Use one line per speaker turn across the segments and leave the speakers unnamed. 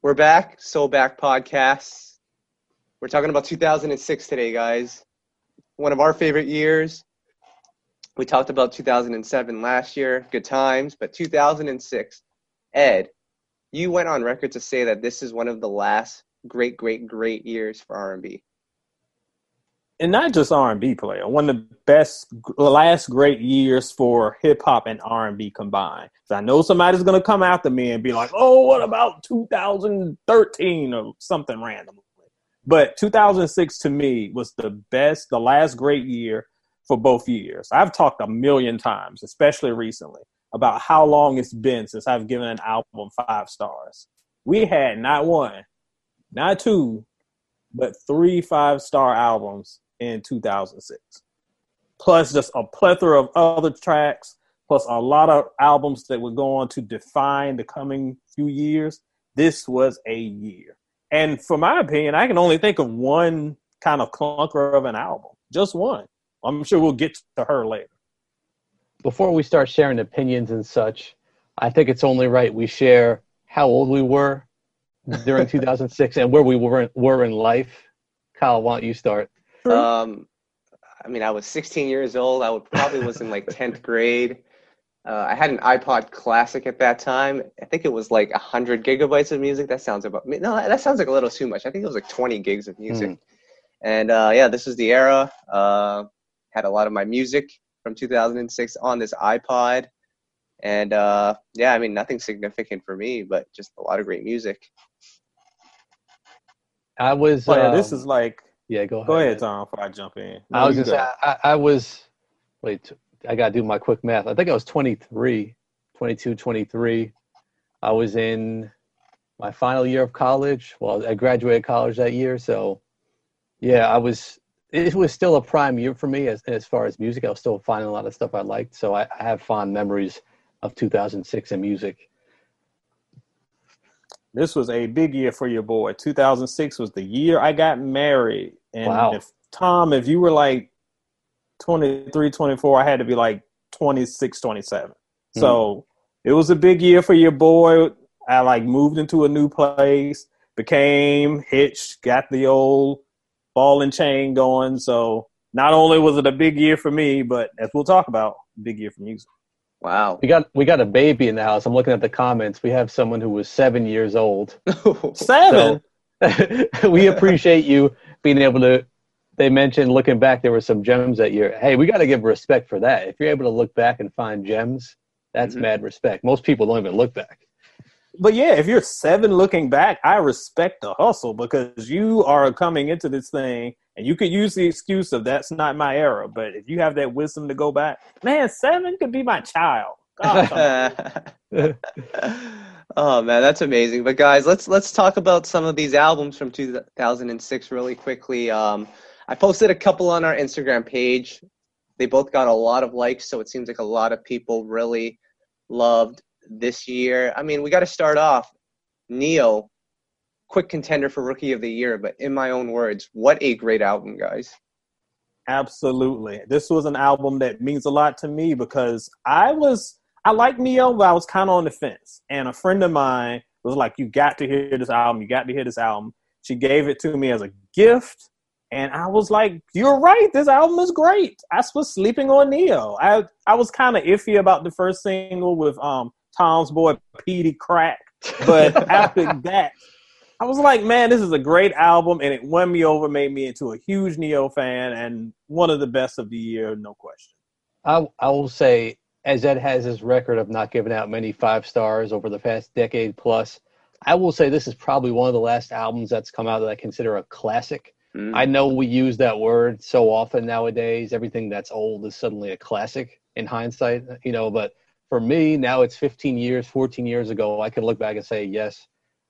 We're back, So Back Podcasts. We're talking about 2006 today, guys. One of our favorite years. We talked about 2007 last year, good times, but 2006. Ed, you went on record to say that this is one of the last great, great, great years for R&B.
And not just R&B player, one of the best, last great years for hip hop and R&B combined. So I know somebody's gonna come after me and be like, "Oh, what about 2013 or something random?" But 2006 to me was the best, the last great year for both years. I've talked a million times, especially recently, about how long it's been since I've given an album five stars. We had not one, not two, but three five star albums in 2006. Plus, just a plethora of other tracks, plus a lot of albums that were going to define the coming few years. This was a year. And for my opinion, I can only think of one kind of clunker of an album, just one. I'm sure we'll get to her later.
Before we start sharing opinions and such, I think it's only right we share how old we were during 2006 and where we were, were in life. Kyle, why don't you start?
Um, I mean, I was 16 years old. I would, probably was in like 10th grade. Uh, I had an iPod Classic at that time. I think it was like 100 gigabytes of music. That sounds about no, that sounds like a little too much. I think it was like 20 gigs of music. Mm. And uh, yeah, this was the era. Uh, had a lot of my music from 2006 on this iPod. And uh, yeah, I mean, nothing significant for me, but just a lot of great music.
I was.
Um, this is like
yeah, go ahead.
Go ahead, Tom, before I jump in.
No, I was just, I, I, was, wait, I got to do my quick math. I think I was 23, 22, 23. I was in my final year of college. Well, I graduated college that year. So, yeah, I was, it was still a prime year for me as, as far as music. I was still finding a lot of stuff I liked. So I, I have fond memories of 2006 and music.
This was a big year for your boy. 2006 was the year I got married. And wow. if Tom, if you were like 23, 24, I had to be like 26, 27. Mm-hmm. So it was a big year for your boy. I like moved into a new place, became hitched, got the old ball and chain going. So not only was it a big year for me, but as we'll talk about, big year for music.
Wow.
We got we got a baby in the house. I'm looking at the comments. We have someone who was seven years old.
seven.
So, we appreciate you being able to. They mentioned looking back, there were some gems that year. Hey, we got to give respect for that. If you're able to look back and find gems, that's mm-hmm. mad respect. Most people don't even look back.
But yeah, if you're seven looking back, I respect the hustle because you are coming into this thing and you could use the excuse of that's not my era. But if you have that wisdom to go back, man, seven could be my child.
oh man, that's amazing. But guys, let's let's talk about some of these albums from 2006 really quickly. Um, I posted a couple on our Instagram page. They both got a lot of likes, so it seems like a lot of people really loved this year. I mean, we got to start off. Ne-Yo, quick contender for Rookie of the Year, but in my own words, what a great album, guys.
Absolutely. This was an album that means a lot to me because I was I like Ne-Yo, but I was kind of on the fence. And a friend of mine was like, "You got to hear this album. You got to hear this album." She gave it to me as a gift, and I was like, "You're right. This album is great." I was sleeping on Ne-Yo. I I was kind of iffy about the first single with um Tom's boy Peedi Crakk, but after that. I was like, man, this is a great album, and it won me over, made me into a huge Ne-Yo fan, and one of the best of the year, no question.
I I will say as Ed has his record of not giving out many five stars over the past decade plus, I will say this is probably one of the last albums that's come out that I consider a classic. Mm. I know we use that word so often nowadays. Everything that's old is suddenly a classic in hindsight, you know, but for me, now it's 15 years, 14 years ago, I can look back and say, yes,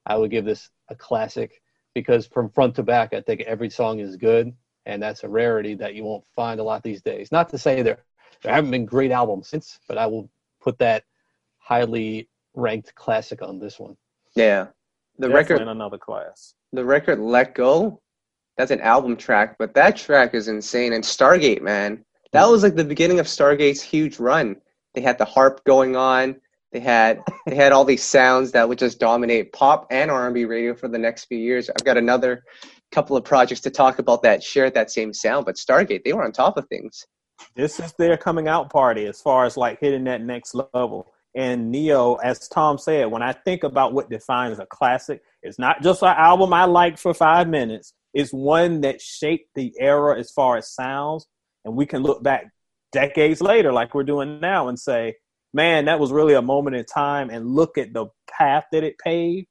I would give this a classic because from front to back, I think every song is good. And that's a rarity that you won't find a lot these days. Not to say there there haven't been great albums since, but I will put that highly ranked classic on this one.
Yeah,
the Definitely record in another class.
The record "Let Go," that's an album track, but that track is insane. And Stargate, man, that mm. was like the beginning of Stargate's huge run. They had the harp going on. They had they had all these sounds that would just dominate pop and R&B radio for the next few years. I've got another couple of projects to talk about that shared that same sound, but Stargate they were on top of things.
This is their coming out party as far as like hitting that next level. And Ne-Yo, as Tom said, when I think about what defines a classic, it's not just an album I liked for five minutes. It's one that shaped the era as far as sounds. And we can look back decades later, like we're doing now, and say, man, that was really a moment in time, and look at the path that it paved.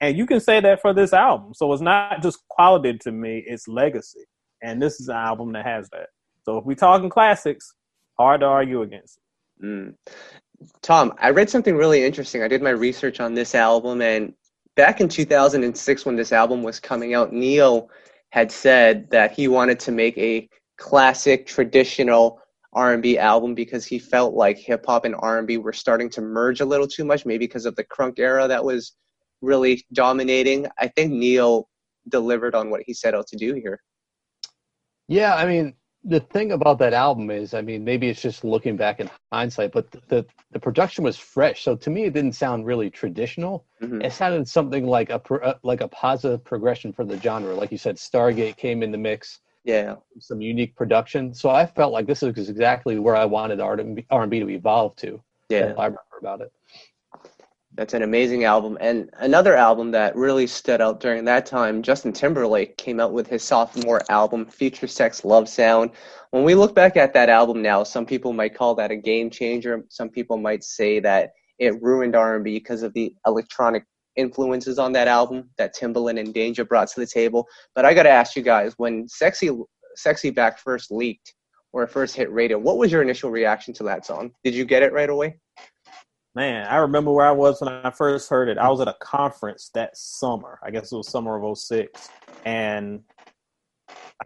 And you can say that for this album. So it's not just quality to me, it's legacy. And this is an album that has that. So if we're talking classics, hard to argue against.
Mm. Tom, I read something really interesting. I did my research on this album, and back in 2006, when this album was coming out, Ne-Yo had said that he wanted to make a classic, traditional R&B album because he felt like hip hop and R&B were starting to merge a little too much, maybe because of the crunk era that was really dominating. I think Ne-Yo delivered on what he set out to do here.
Yeah, I mean, the thing about that album is, I mean, maybe it's just looking back in hindsight, but the the, the production was fresh. So to me, it didn't sound really traditional. Mm-hmm. It sounded something like a uh, like a positive progression for the genre. Like you said, Stargate came in the mix
yeah.
Some unique production. So i felt like this is exactly where i wanted r&b, R&B to evolve to.
Yeah.
I remember about it.
That's an amazing album. And another album that really stood out during that time justin timberlake came out with his sophomore album future sex love sound. When we look back at that album now some people might call that a game changer. Some people might say that it ruined r&b because of the electronic influences on that album that Timbaland and Danja brought to the table. But I got to ask you guys, when Sexy Sexy Back first leaked or first hit radio, what was your initial reaction to that song? Did you get it right away?
Man, I remember where I was when I first heard it. I was at a conference that summer. I guess it was summer of 06. And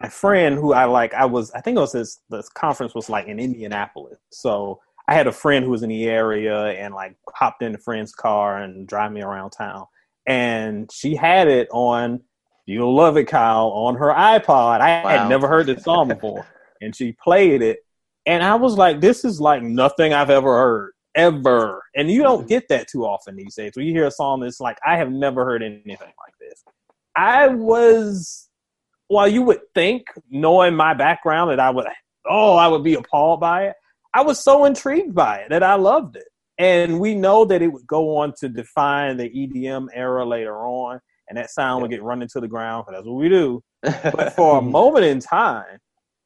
my friend who I like, I was, I think it was this, this conference was like in Indianapolis. So I had a friend who was in the area and like hopped in a friend's car and drive me around town. And she had it on You'll Love It, Kyle, on her iPod. I wow. had never heard this song before. and she played it. And I was like, this is like nothing I've ever heard. Ever. And you don't get that too often these days. When you hear a song that's like, I have never heard anything like this. I was while you would think, knowing my background, that I would oh, I would be appalled by it. I was so intrigued by it that I loved it. And we know that it would go on to define the EDM era later on, and that sound would get run into the ground because that's what we do. but for a mm-hmm. moment in time,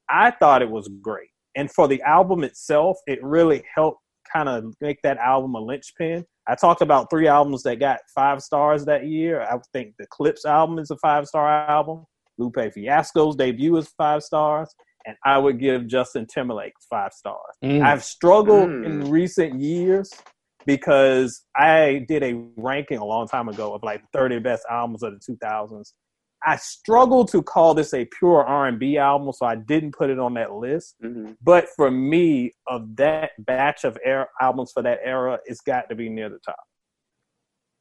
I thought it was great. And for the album itself, it really helped kind of make that album a linchpin. I talked about three albums that got five stars that year. I think the Clipse album is a five star album. Lupe Fiasco's debut is five stars and I would give Justin Timberlake five stars. Mm. I've struggled mm. in recent years because I did a ranking a long time ago of like 30 best albums of the 2000s. I struggled to call this a pure R&B album, so I didn't put it on that list. Mm-hmm. But for me, of that batch of air albums for that era, it's got to be near the top.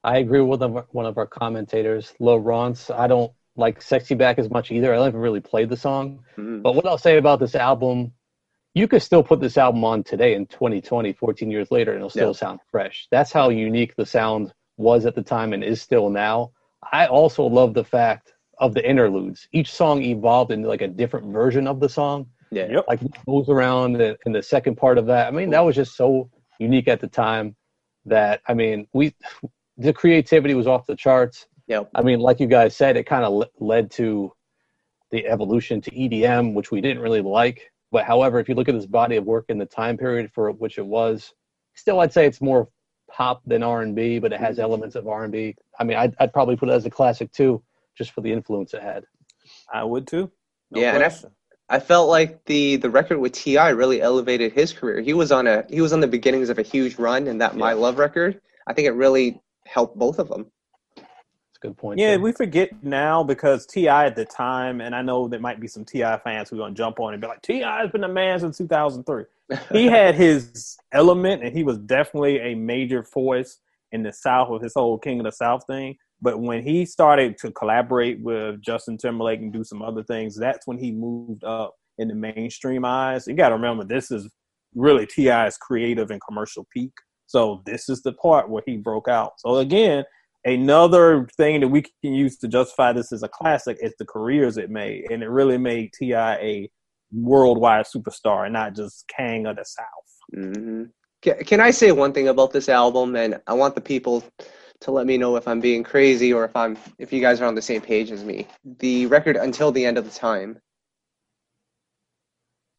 I agree with one of our commentators, Laurence. I don't like Sexy Back as much either. I haven't even really played the song. Mm-hmm. But what I'll say about this album, you could still put this album on today in 2020, 14 years later, and it'll still yeah. sound fresh. That's how unique the sound was at the time and is still now. I also love the fact of the interludes. Each song evolved into like a different version of the song.
Yeah. Yep.
Like goes around in the second part of that. I mean, that was just so unique at the time that I mean, we the creativity was off the charts.
Yep.
I mean, like you guys said, it kind of le- led to the evolution to EDM, which we didn't really like. But however, if you look at this body of work in the time period for which it was, still I'd say it's more pop than R and B, but it has mm-hmm. elements of R and B. I mean, I'd, I'd, probably put it as a classic too, just for the influence it had.
I would too.
No yeah, question. and I, I felt like the the record with T.I. really elevated his career. He was on a he was on the beginnings of a huge run in that yeah. My Love record. I think it really helped both of them
good point.
Yeah, we forget now because T.I. at the time, and I know there might be some T.I. fans who are gonna jump on and be like, T.I. has been a man since 2003. he had his element, and he was definitely a major force in the South with his whole King of the South thing. But when he started to collaborate with Justin Timberlake and do some other things, that's when he moved up in the mainstream eyes. You got to remember, this is really T.I.'s creative and commercial peak. So this is the part where he broke out. So again, another thing that we can use to justify this as a classic is the careers it made, and it really made T.I. a worldwide superstar and not just King of the South.
Mm-hmm. Can, can I say one thing about this album? And I want the people to let me know if I'm being crazy or if I'm if you guys are on the same page as me. The record until the end of the time.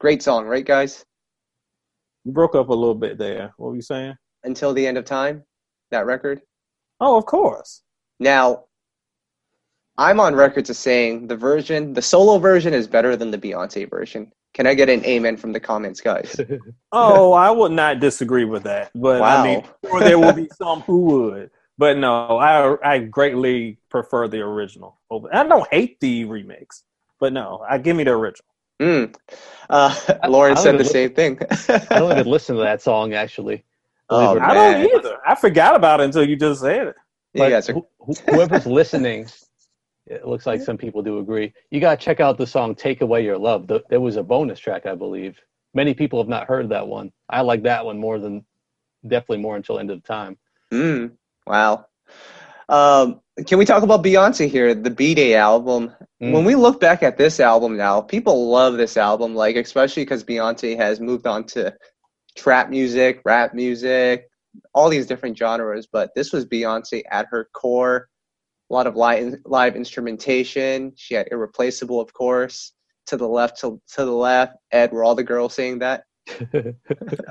Great song, right, guys?
You broke up a little bit there. What were you saying?
Until the end of time, that record.
Oh, of course.
Now, I'm on record to saying the version, the solo version, is better than the Beyonce version. Can I get an amen from the comments, guys?
oh, I would not disagree with that, but
wow.
I mean, sure there will be some who would. But no, I I greatly prefer the original. I don't hate the remix, but no, I give me the original.
Mm. Uh, Lauren said the listen, same thing.
I don't even listen to that song actually.
Oh, I don't either. I forgot about it until you just said it.
But yeah,
whoever's listening, it looks like some people do agree. You got to check out the song "Take Away Your Love." There was a bonus track, I believe. Many people have not heard that one. I like that one more than, definitely more until end of the time.
Mm, wow. Um, can we talk about Beyonce here? The B'Day album. Mm. When we look back at this album now, people love this album, like especially because Beyonce has moved on to trap music, rap music, all these different genres. But this was Beyonce at her core. A lot of live, live instrumentation. She had Irreplaceable, of course. To the left, to, to the left. Ed, were all the girls saying that?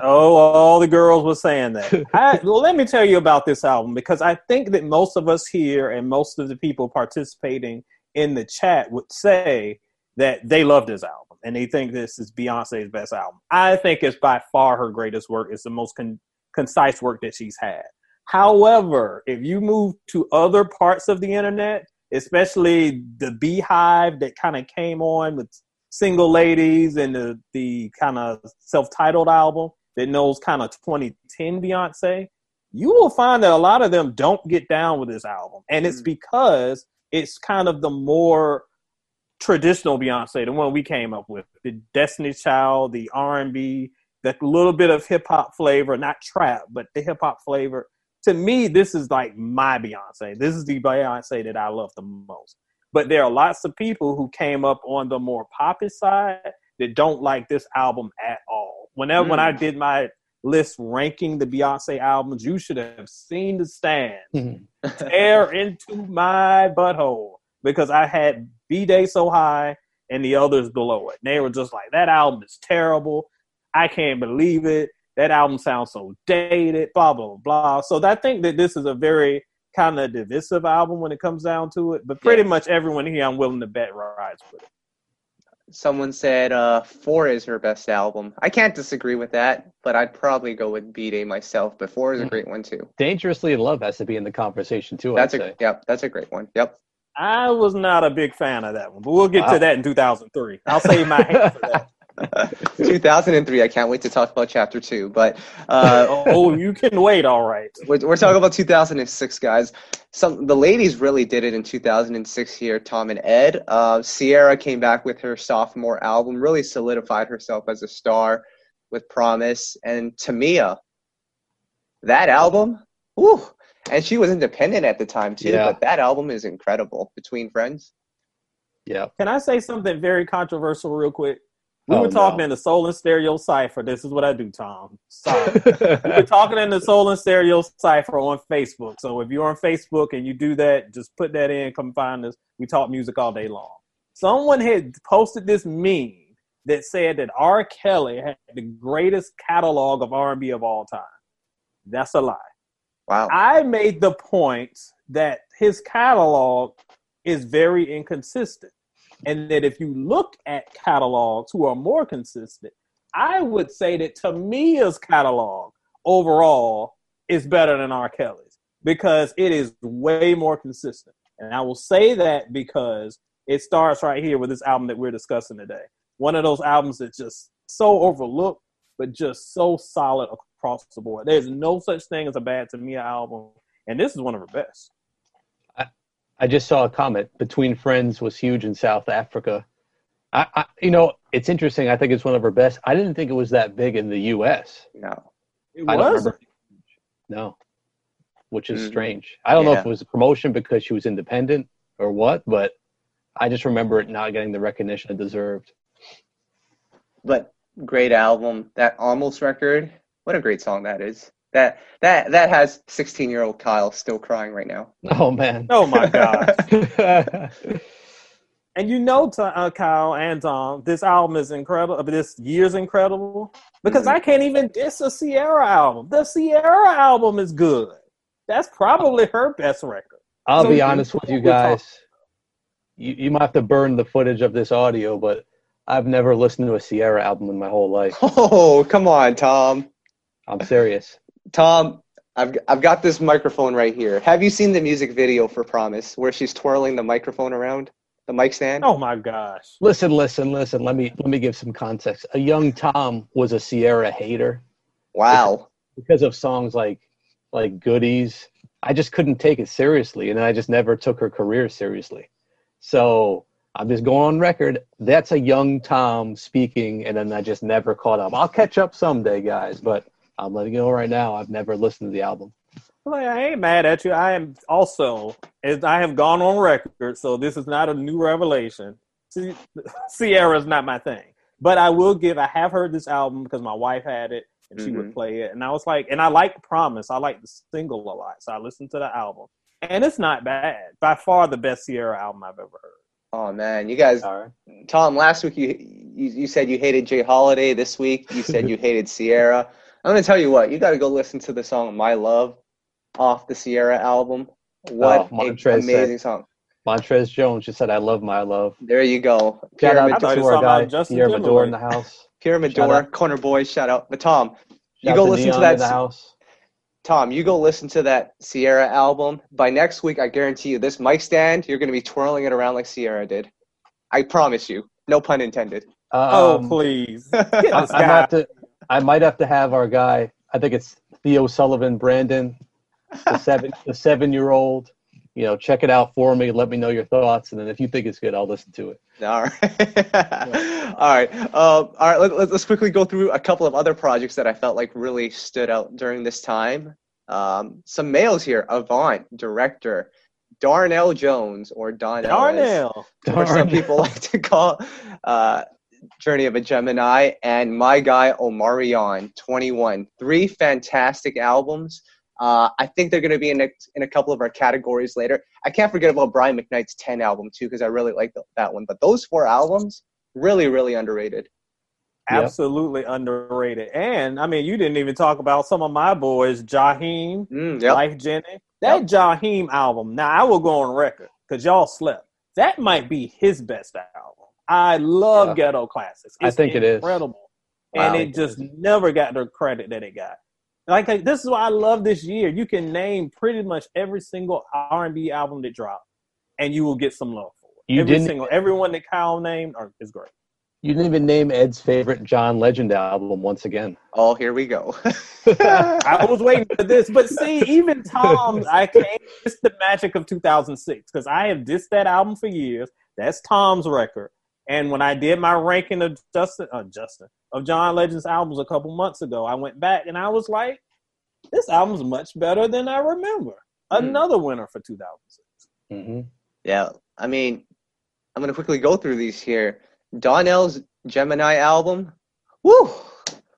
oh, all the girls were saying that. I, well, let me tell you about this album because I think that most of us here and most of the people participating in the chat would say that they love this album and they think this is Beyonce's best album. I think it's by far her greatest work. It's the most con- concise work that she's had. However, if you move to other parts of the internet, especially the BeyHive that kind of came on with single ladies and the, the kind of self-titled album that knows kind of 2010 Beyonce, you will find that a lot of them don't get down with this album. And it's mm. because it's kind of the more traditional Beyonce, the one we came up with, the Destiny Child, the R and B, that little bit of hip hop flavor, not trap, but the hip hop flavor. To me, this is like my Beyonce. This is the Beyonce that I love the most. But there are lots of people who came up on the more poppy side that don't like this album at all. Whenever mm. when I mm. did my list ranking the Beyonce albums, you should have seen the stand mm-hmm. tear into my butthole because I had B'Day so high and the others below it. And They were just like, that album is terrible. I can't believe it. That album sounds so dated, blah, blah, blah. So I think that this is a very kind of divisive album when it comes down to it. But pretty yeah. much everyone here I'm willing to bet rides with it.
Someone said uh, Four is her best album. I can't disagree with that, but I'd probably go with B'Day myself. But Four is a mm. great one too.
Dangerously in Love has to be in the conversation too.
That's
I'd
a
say.
yep. That's a great one. Yep.
I was not a big fan of that one, but we'll get wow. to that in 2003. I'll save my hand for that.
2003. I can't wait to talk about chapter two. But uh,
oh, you can wait. All right.
We're, we're, talking about 2006, guys. Some the ladies really did it in 2006 here. Tom and Ed. Uh, Ciara came back with her sophomore album, really solidified herself as a star with Promise and Tamia. That album, whew, and she was independent at the time too. Yeah. But that album is incredible. Between Friends.
Yeah.
Can I say something very controversial real quick? We oh, were talking no. in the Soul and Stereo Cipher. This is what I do, Tom. Sorry. we were talking in the Soul and Stereo Cipher on Facebook. So if you're on Facebook and you do that, just put that in, come find us. We talk music all day long. Someone had posted this meme that said that R. Kelly had the greatest catalog of R&B of all time. That's a lie.
Wow.
I made the point that his catalog is very inconsistent. And that if you look at catalogs who are more consistent, I would say that Tamia's catalog overall is better than R. Kelly's because it is way more consistent. And I will say that because it starts right here with this album that we're discussing today. One of those albums that's just so overlooked, but just so solid across the board. There's no such thing as a bad Tamia album, and this is one of her best.
I just saw a comment. Between Friends was huge in South Africa. I, I, you know, it's interesting. I think it's one of her best. I didn't think it was that big in the U.S.
No,
it was.
No, which is
Mhm.
strange. I don't know if it was a promotion because she was independent or what, but I just remember it not getting the recognition it deserved.
But great album. That almost record. What a great song that is. That that that has 16 year old Kyle still crying right now.
Oh man.
Oh my god! And you know, T- uh, Kyle and Tom, this album is incredible. This year's incredible because
Mhm.
I can't even diss a Ciara album. The Ciara album is good. That's probably her best record.
I'll
So
be honest with you guys. You you might have to burn the footage of this audio, but I've never listened to a Ciara album in my whole life.
Oh, come on, Tom.
I'm serious.
Tom, I've I've got this microphone right here. Have you seen the music video for Promise where she's twirling the microphone around the mic stand?
Oh my gosh!
Listen, listen, listen. Let me let me give some context. A young Tom was a Ciara hater
Wow.
because of songs like like Goodies. I just couldn't take it seriously, and I just never took her career seriously. So I'm just going on record. That's a young Tom speaking, and then I just never caught up. I'll catch up someday, guys. But I'm letting you know right now, I've never listened to the album.
Like, I ain't mad at you. I am also, as I have gone on record, so this is not a new revelation. See, Ciara's not my thing, but I will give. I have heard this album because my wife had it and she would
Mhm.
play it, and I was like, and I like Promise. I like the single a lot, so I listened to the album, and it's not bad. By far, the best Ciara album I've ever heard.
Oh man, you guys
All right.
Tom, last week you, you you said you hated J. Holiday. This week you said you hated Ciara. I'm gonna tell you what, you gotta go listen to the song My Love off the Ciara album. What
Oh,
an
Montrez
amazing song.
Montrez Jones just said, "I love my love."
There you go.
Shout out to our guy
about Justin
Pierre Mador in the house.
Pyramid
Shout
Door. Corner Boys, shout out. But Tom, You go
to
listen to that
in the house.
Tom, you go listen to that Ciara album. By next week, I guarantee you, this mic stand, you're gonna be twirling it around like Ciara did. I promise you. No pun intended.
Oh
Um,
please!
I,
Get this
I might have to. I might have to have our guy. I think it's Theo Sullivan, Brandon, the seven, the seven-year-old. You know, check it out for me. Let me know your thoughts, and then if you think it's good, I'll listen to it.
All right. all right. Um, all right. Let, let, us quickly go through a couple of other projects that I felt like really stood out during this time. Um, some males here Avant, director, Darnell Jones, or Donell. as-
Darnell.
Or some people like to call uh, Journey of a Gemini, and my guy Omarion, 21. Three fantastic albums. Uh, I think they're going to be in a, in a couple of our categories later. I can't forget about Brian McKnight's 10 album, too, because I really like that one. But those four albums, really, really underrated.
Yep.
Absolutely underrated. And I mean, you didn't even talk about some of my boys, Jaheim,
Mm, yep.
Lyfe Jenny. That
Yep.
Jaheim album. Now I will go on record because y'all slept. That might be his best album. I love
Yeah.
Ghetto Classics.
I
It's
think it is.
incredible,
Wow.
and it just never got the credit that it got. Like like, this is why I love this year. You can name pretty much every single R and B album that dropped, and you will get some love for it.
You
every
didn't-
single, everyone that Kyle named are, is great.
You didn't even name Ed's favorite John Legend album once again.
Oh, here we go.
I was waiting for this, but see, even Tom's, I can't. It's the magic of 2006 because I have dissed that album for years. That's Tom's record, and when I did my ranking of Justin, uh, Justin of John Legend's albums a couple months ago, I went back and I was like, this album's much better than I remember.
Hmm.
Another winner for 2006.
hmm
Yeah, I mean, I'm gonna quickly go through these here. Donell's Gemini album. Woo!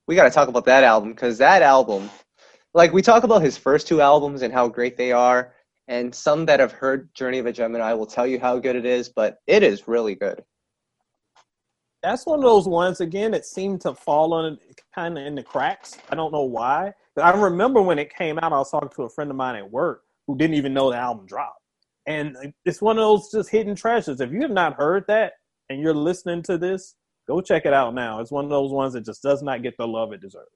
We got to talk about that album because that album, like we talk about his first two albums and how great they are, and some that have heard Journey of a Gemini will tell you how good it is, but it is really good.
That's one of those ones again that seemed to fall on kind of in the cracks. I don't know why. But I remember when it came out, I was talking to a friend of mine at work who didn't even know the album dropped. And it's one of those just hidden treasures. If you have not heard that and you're listening to this, go check it out now. It's one of those ones that just does not get the love it deserves.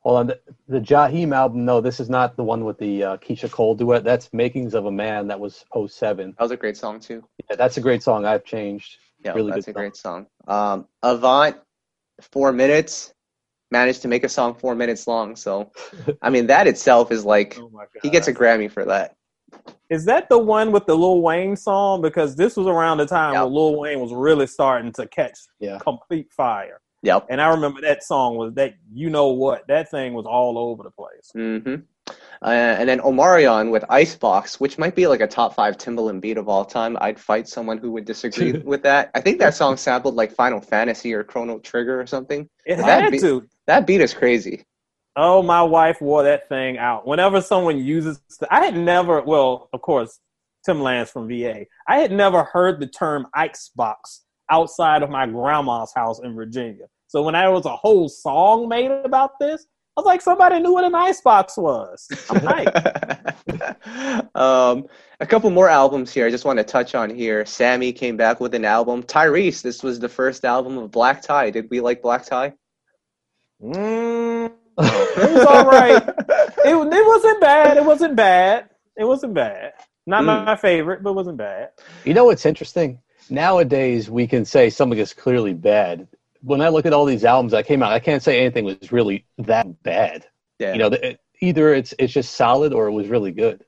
Hold on, the, the Jaheim album. No, this is not the one with the uh, Keyshia Cole duet. That's "Makings of a Man." That was 07.
That was a great song too.
Yeah, that's a great song. I've changed.
Yeah,
Really
that's
good
a great song. Um, Avant, four minutes, managed to make a song four minutes long. So, I mean, that itself is like
Oh my god.
he gets a Grammy for that.
Is that the one with the Lil Wayne song? Because this was around the time
Yep.
when Lil Wayne was really starting to catch
Yeah.
complete fire.
Yep.
And I remember that song was that you know what that thing was all over the place.
hmm Uh, and then Omarion with Icebox, which might be like a top five Timbaland beat of all time. I'd fight someone who would disagree with that. I think that song sampled like Final Fantasy or Chrono Trigger or something.
It
That
had
beat-
to.
That beat is crazy.
Oh, my wife wore that thing out. Whenever someone uses, I had never. Well, of course, Timbaland from VA. I had never heard the term Icebox outside of my grandma's house in Virginia. So when there was a whole song made about this, I was like, somebody knew what an icebox was. I'm hyped.
um, a couple more albums here. I just want to touch on here. Sammie came back with an album. Tyrese, this was the first album of Black Tie. Did we like Black Tie?
Mm, it was all right. It, it wasn't bad. It wasn't bad. It wasn't bad. Not
Mm.
my favorite, but it wasn't bad.
You know what's interesting? Nowadays, we can say something is clearly bad. When I look at all these albums that came out, I can't say anything was really that bad.
Yeah.
You know, the- either it's it's just solid or it was really good.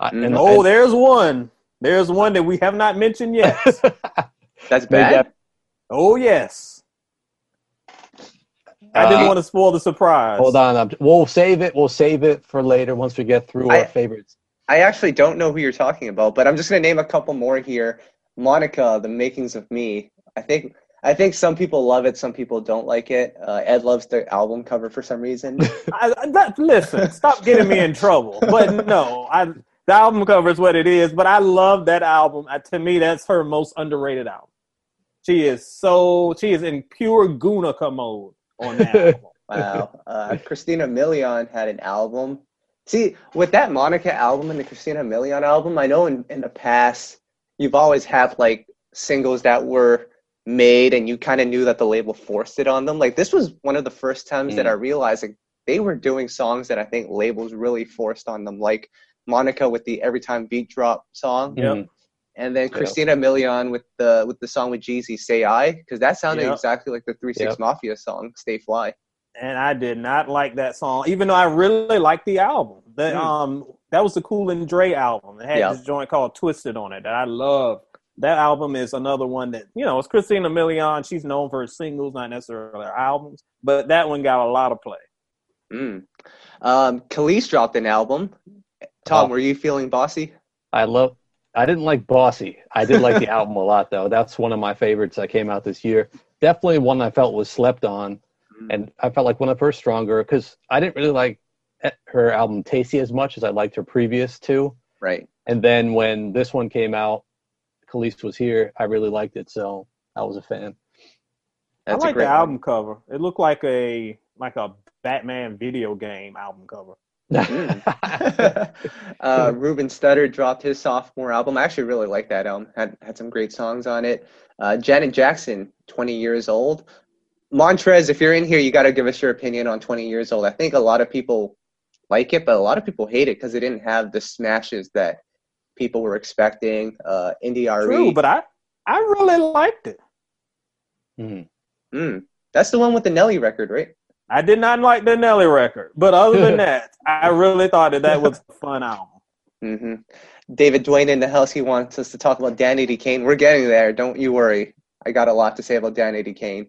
I-
Mm.
and,
Oh, there's one. There's one that we have not mentioned yet.
That's
Maybe
bad.
oh yes. I didn't
Uh,
want to spoil the surprise.
hold on, I'm, we'll save it. We'll save it for later once we get through
I-
our favorites.
I actually don't know who you're talking about, but I'm just gonna name a couple more here. Monica, The Makings of Me. I think I think some people love it, some people don't like it. Uh, Ed loves the album cover for some reason.
I, I- that, listen, stop getting me in trouble. But no, I the album cover is what it is. But I love that album. Uh, to me, that's her most underrated album. She is so she is in pure Gunica mode on that album.
Wow. Uh, Christina Milian had an album. See, with that Monica album and the Christina Milian album, I know in, in the past you've always had like singles that were made and you kind of knew that the label forced it on them. Like this was one of the first times that
Mm.
I realized like, they were doing songs that I think labels really forced on them, like Monica with the Every Time Beat Drop song,
Yep.
Mhm.
and then Christina Milian with the with the song with Jeezy, Say I, because that sounded
Yep.
exactly like the Three Six
Yep.
Mafia song, Stay Fly.
and I did not like that song, even though I really liked the album. The
Mm.
um that was the Cool and Dre album. It had
Yeah.
this joint called Twisted on it that I love. That album is another one that you know it's Christina Milian. She's known for her singles, not necessarily her albums, but that one got a lot of play.
Mm. Um, Kelis dropped an album. Tom,
Oh.
were you feeling bossy?
I love. I didn't like Bossy. I did like the album a lot though. That's one of my favorites that came out this year. Definitely one I felt was slept on,
Mm.
and I felt like one of her stronger because I didn't really like eh, her album Tasty as much as I liked her previous two.
Right.
And then when this one came out, Kelis was here. I really liked it, so I was a fan.
That's
I
a
like
great
the
one.
album cover. It looked like a like a Batman video game album cover.
Mm. uh, Ruben Studdard dropped his sophomore album. I actually really like that album. Had had some great songs on it. Uh, Janet Jackson, 20 years old. Montrez, if you're in here, you got to give us your opinion on 20 years old. I think a lot of people like it, but a lot of people hate it because it didn't have the smashes that people were expecting. Uh, Indie
True, but I I really liked it.
Mhm.
Mm. That's the one with the Nelly record, right?
I did not like the Nelly record, but other than that, I really thought that that was a fun album.
hmm David Dwayne in the house. He wants us to talk about Danity Kane. We're getting there. Don't you worry. I got a lot to say about Danity Kane.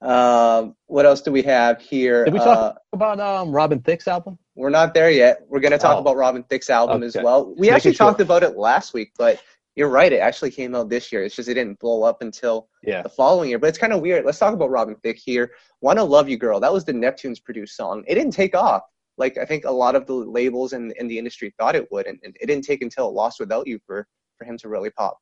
Um, what else do we have here?
Did we
Uh,
talk about um, Robin Thicke's album?
We're not there yet. We're going to talk
Oh.
about Robin Thicke's album as well. We actually
sure.
talked about it last week, but you're right. It actually came out this year. It's just it didn't blow up until
Yeah.
the following year. But it's kind of weird. Let's talk about Robin Thicke here. Wanna Love You Girl. That was the Neptunes produced song. It didn't take off. Like I think a lot of the labels in, in the industry thought it would, and, and it didn't take until Lost Without You for, for him to really pop.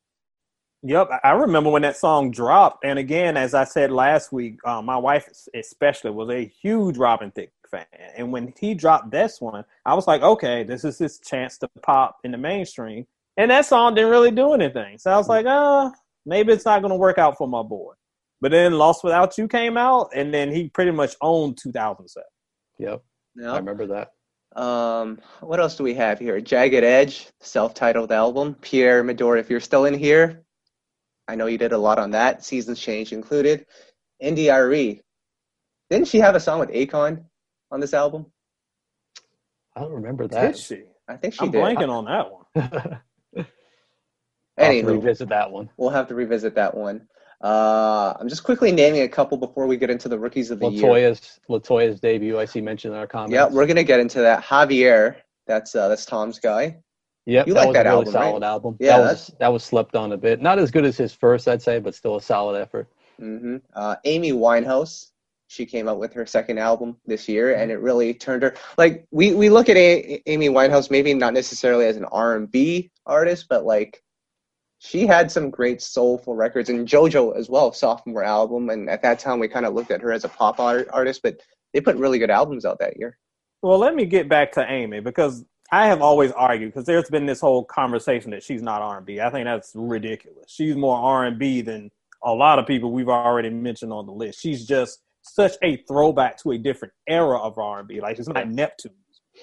Yep, I- I remember when that song dropped. And again, as I said last week, uh, my wife especially was a huge Robin Thicke fan. And when he dropped this one, I was like, okay, this is his chance to pop in the mainstream. And that song didn't really do anything. So I was like, uh, maybe it's not going to work out for my boy. But then Lost Without You came out, and then he pretty much owned 2007.
Yep. I remember that.
Um, what else do we have here? Jagged Edge, self-titled album. Pierre Medor, if you're still in here, I know you did a lot on that. Seasons Change included. India.Arie. Didn't she have a song with Akon on this album?
I don't remember
Did
that.
she?
I think she
I'm
did.
blanking on that one.
I'll have to
Anywho,
revisit that one.
we'll have to revisit that one. Uh, I'm just quickly naming a couple before we get into the rookies of the year.
LeToya's LeToya's debut. I see mentioned in our comments.
Yeah, we're gonna get into that. Javier, That's uh, that's Tom's guy.
Yep,
You
that
like
was
that
a really
album, right?
solid album.
Yeah,
that was that was slept on a bit. Not as good as his first, I'd say, but still a solid effort.
hmm Uh, Amy Winehouse. She came out with her second album this year, and mm-hmm. it really turned her. Like we we look at a- Amy Winehouse, maybe not necessarily as an R and B artist, but like she had some great soulful records, and JoJo as well, sophomore album. And at that time, we kind of looked at her as a pop art, artist, but they put really good albums out that year.
Well, let me get back to Amy because I have always argued because there's been this whole conversation that she's not R&B. I think that's ridiculous. She's more R&B than a lot of people we've already mentioned on the list. She's just such a throwback to a different era of R&B. Like she's not Neptune,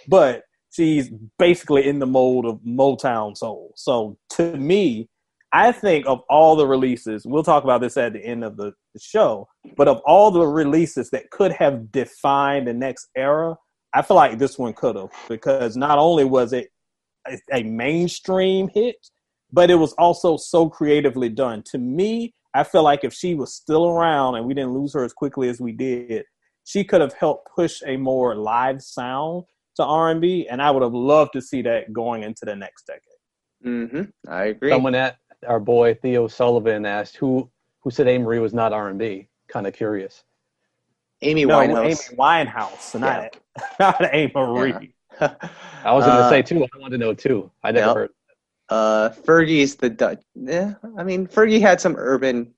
but she's basically in the mold of Motown soul. So to me, I think of all the releases, we'll talk about this at the end of the, the show, but of all the releases that could have defined the next era, I feel like this one could have because not only was it a, a mainstream hit, but it was also so creatively done. To me, I feel like if she was still around and we didn't lose her as quickly as we did, she could have helped push a more live sound to R&B, and I would have loved to see that going into the next decade.
hmm I agree.
Someone at our boy Theo Sullivan asked who who said A Marie was not R and B. Kind of curious.
Amy
no,
Winehouse.
Amy Winehouse, not not A Marie.
I was going to
Uh,
say too. I wanted to know too. I never
Yep.
heard.
Uh, Fergie's the Dutch. Yeah, I mean Fergie had some urban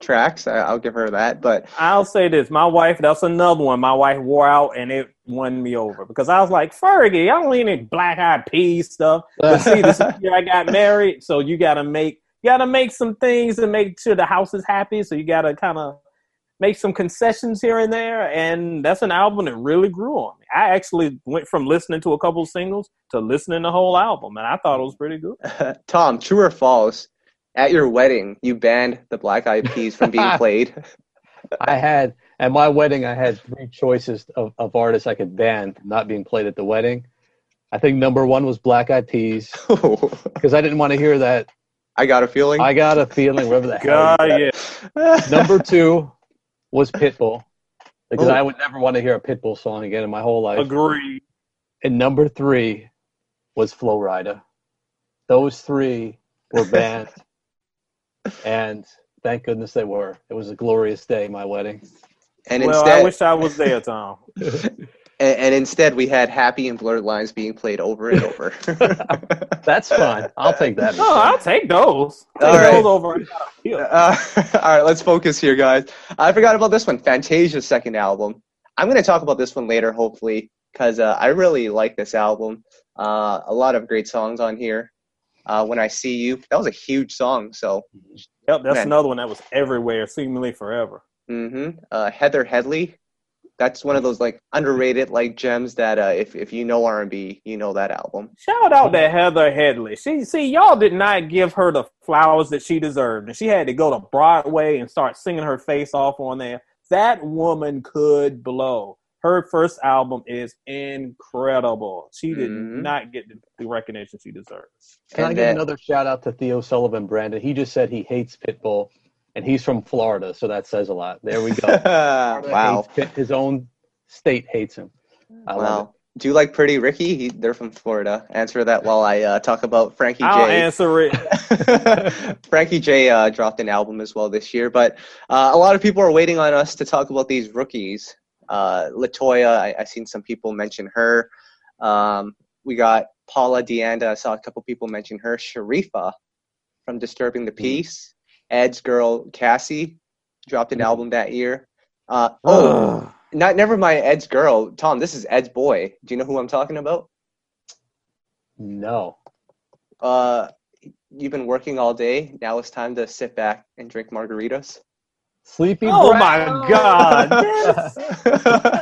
tracks. I, I'll give her that. But
I'll say this: my wife. That's another one. My wife wore out, and it won me over because I was like, Fergie, I don't need any black eyed peas stuff. But see, this year I got married, so you got to make you got to make some things and make sure the house is happy. So you got to kind of make some concessions here and there, and that's an album that really grew on me. I actually went from listening to a couple singles to listening to the whole album, and I thought it was pretty good.
Tom, true or false? At your wedding, you banned the Black Eyed Peas from being played.
I had at my wedding. I had three choices of, of artists I could ban from not being played at the wedding. I think number one was Black Eyed Peas because I didn't want to hear that.
I got a feeling.
I got a feeling, whatever the hell.
God,
you
yeah.
Number two was Pitbull because
Oh.
I would never want to hear a Pitbull song again in my whole life.
Agree.
And number three was Flo Rida. Those three were banned, and thank goodness they were. It was a glorious day, my wedding.
and
well,
instead,
I wish I was there, Tom.
and, and instead, we had Happy and Blurred Lines being played over and over.
That's fine. I'll take that.
No, I'll take those. Take
All right.
those over.
Uh, all right, let's focus here, guys. I forgot about this one, Fantasia's second album. I'm going to talk about this one later, hopefully, because uh, I really like this album. Uh, a lot of great songs on here. Uh, when I See You, that was a huge song. So,
Yep, that's
Man.
another one that was everywhere, seemingly forever.
mm-hmm uh, Heather Headley, that's one of those like underrated like gems that uh, if if you know R&B, you know that album.
Shout out to Heather Headley. She see y'all did not give her the flowers that she deserved, and she had to go to Broadway and start singing her face off on there. That woman could blow. Her first album is incredible. She did
Mhm.
not get the, the recognition she deserves.
Can I
And
give another shout out to Theo Sullivan, Brandon? He just said he hates Pitbull, and he's from Florida, so that says a lot. There we go.
Wow.
hates his own state hates him. I love
Wow. Do you like Pretty Ricky? He, they're from Florida. Answer that while I uh, talk about Frankie
I'll
J.
answer it.
Frankie J uh, dropped an album as well this year, but uh, a lot of people are waiting on us to talk about these rookies. Uh, LeToya, I, I seen some people mention her. Um, we got Paula DeAnda. I saw a couple people mention her. Shareefa from Disturbing the Peace. Ed's girl Cassie dropped an album that year. Uh, oh,
Ugh.
not never mind Ed's girl. Tom, this is Ed's boy. Do you know who I'm talking about?
No.
Uh, you've been working all day. Now it's time to sit back and drink margaritas.
Sleepy
Oh
Brown.
my God! Yes.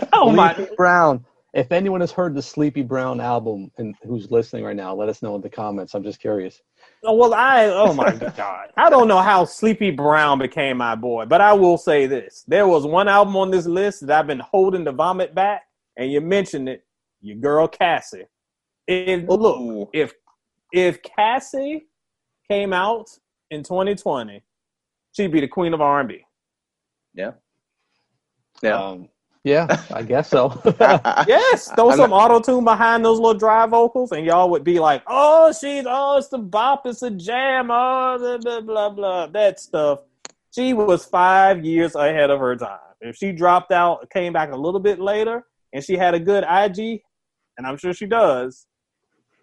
Oh my!
Brown. If anyone has heard the Sleepy Brown album and who's listening right now, let us know in the comments. I'm just curious.
Oh, Well, I oh my god, I don't know how Sleepy Brown became my boy, but I will say this: there was one album on this list that I've been holding to vomit back, and you mentioned it, your girl Cassie. If look, if if Cassie came out in 2020, she'd be the queen of R&B.
Yeah. Yeah.
Um, Yeah, I guess so.
Yes, throw some auto tune behind those little dry vocals, and y'all would be like, "Oh, she's oh, it's the bop, it's a jam, oh, blah blah blah blah." That stuff. She was five years ahead of her time. If she dropped out, came back a little bit later, and she had a good IG, and I'm sure she does,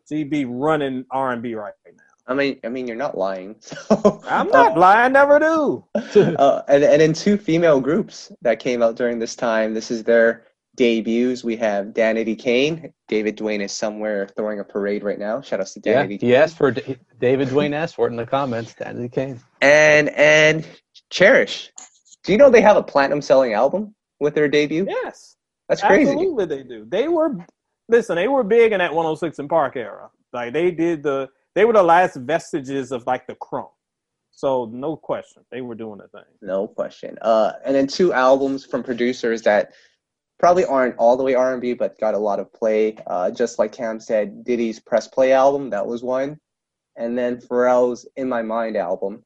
she'd be running R and B right now.
I mean, I mean, you're not lying. So,
I'm not lying, I never do.
uh, and and in two female groups that came out during this time, this is their debuts. We have Danity Kane. David Dwayne is somewhere throwing a parade right now. Shout out to
yeah,
Danity.
he asked for David Dwayne asked for it in the comments. Danity Kane.
And and Cherish. Do you know they have a platinum selling album with their debut?
Yes.
That's crazy.
Absolutely, they do. They were listen. They were big in that 106 and Park era. Like they did the. They were the last vestiges of like the crunk. So no question, they were doing the thing.
No question. Uh, and then two albums from producers that probably aren't all the way R&B, but got a lot of play. Uh, just like Cam said, Diddy's Press Play album, that was one. And then Pharrell's In My Mind album.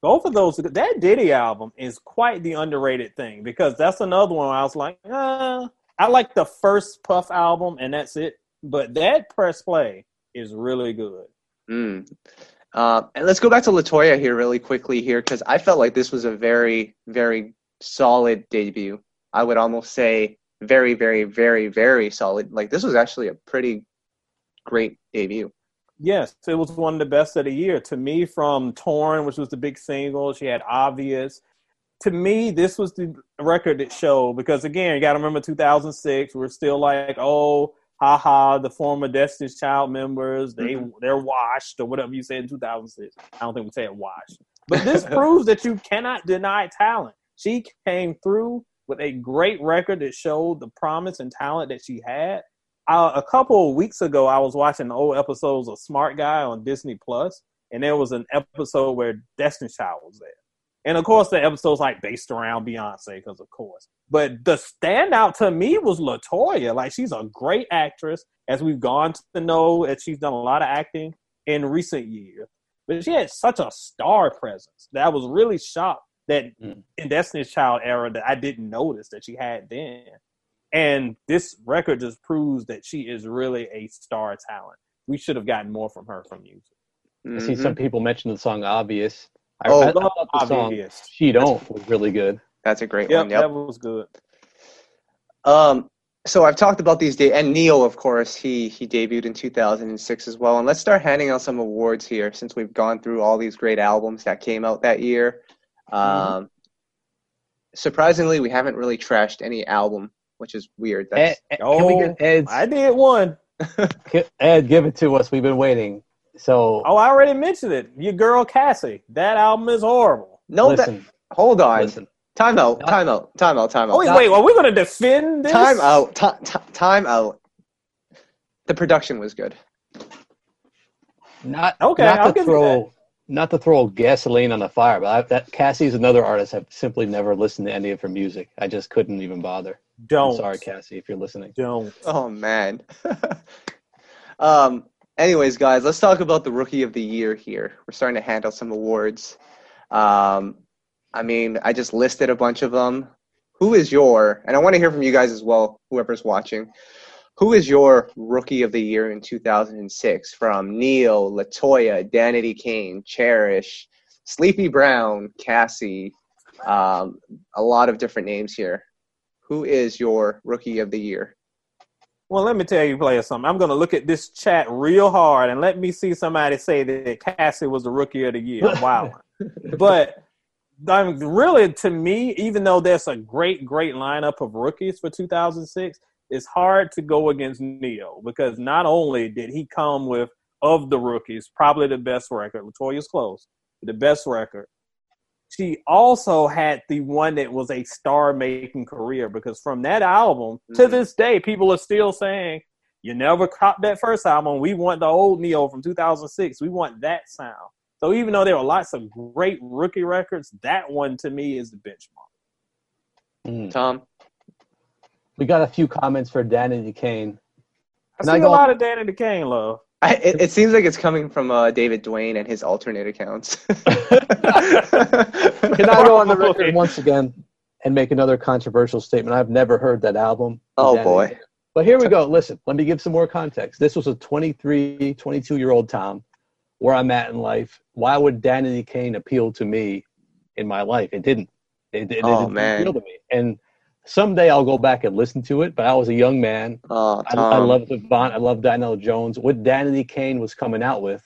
Both of those. That Diddy album is quite the underrated thing because that's another one. Where I was like, uh, I like the first Puff album, and that's it. But that Press Play is really good.
Mm. Uh, and let's go back to LeToya here really quickly here because I felt like this was a very, very solid debut. I would almost say very, very, very, very solid. Like this was actually a pretty great debut.
Yes, it was one of the best of the year to me. From Torn, which was the big single, she had Obvious. To me, this was the record that showed because again, you got to remember 2006. We're still like, oh, haha, the former Destiny's Child members, they
Mhm.
they're washed or whatever you said in 2006. I don't think we said washed, but this proves that you cannot deny talent. She came through with a great record that showed the promise and talent that she had. Uh, a couple of weeks ago, I was watching old episodes of Smart Guy on Disney Plus, and there was an episode where Destiny's Child was there. And of course, the episode's like based around Beyonce, because of course. But the standout to me was LeToya. Like she's a great actress, as we've gone to know that she's done a lot of acting in recent years. But she had such a star presence that I was really shocked that
Mm.
in Destiny's Child era that I didn't notice that she had then. And this record just proves that she is really a star talent. We should have gotten more from her from music.
I see some people mention the song "Obvious." I,
Oh,
I, I thought the song "She Don't" was really good.
That's a great
Yep,
one. Yep.
that was good.
Um, so I've talked about these de- and Ne-Yo, of course, he he debuted in 2006 as well. And let's start handing out some awards here since we've gone through all these great albums that came out that year. Um, surprisingly, we haven't really trashed any album, which is weird.
Ed,
That's,
Ed- can we
Oh,
get Ed's?
I did one.
Ed, give it to us. We've been waiting. So
Oh, I already mentioned it. Your girl Cassie. That album is horrible.
no, that,
listen,
hold on.
listen.
Time out.
Not-
Time out. Time out. Time out.
Oh, wait,
Not-
wait. Are we going to defend this?
Time out. Ti- ti- time out. The production was good.
Not
Okay,
Not
I'll
to
give
throw, not to throw gasoline on the fire, but I, that Cassie's another artist. I've simply never listened to any of her music. I just couldn't even bother.
Don't.
I'm sorry, Cassie, if you're listening.
Don't.
Oh man. um. Anyways, guys, let's talk about the rookie of the year here. We're starting to hand out some awards. Um, I mean, I just listed a bunch of them. Who is your? And I want to hear from you guys as well, whoever's watching. Who is your rookie of the year in 2006? From Ne-Yo, LeToya, Danity Kane, Cherish, Sleepy Brown, Cassie, um, a lot of different names here. Who is your rookie of the year?
Well, let me tell you, player, something. I'm going to look at this chat real hard and let me see somebody say that Cassie was the rookie of the year. Wow. but um, really, to me, even though there's a great, great lineup of rookies for 2006, it's hard to go against Ne-Yo because not only did he come with, of the rookies, probably the best record, LeToya's close, the best record. She also had the one that was a star making career because from that album to
Mhm.
this day, people are still saying, You never copped that first album. We want the old Ne-Yo from 2006. We want that sound. So even though there were lots of great rookie records, that one to me is the benchmark.
Mm.
Tom.
We got a few comments for Danity Kane.
I
Can
see a lot of Danity Kane love.
I, it, it seems like it's coming from uh, David Dwayne and his alternate accounts.
Can I go on the record once again? and make another controversial statement. I've never heard that album.
Oh boy.
But here we go. Listen, let me give some more context. This was a 23, 22 year old Tom, where I'm at in life. Why would Danity Kane appeal to me in my life? It didn't. It, it,
Oh,
didn't
man.
appeal to me. And someday I'll go back and listen to it. But I was a young man.
Oh,
I,
Tom.
I love Devon. I love Donell Jones. What Danity Kane was coming out with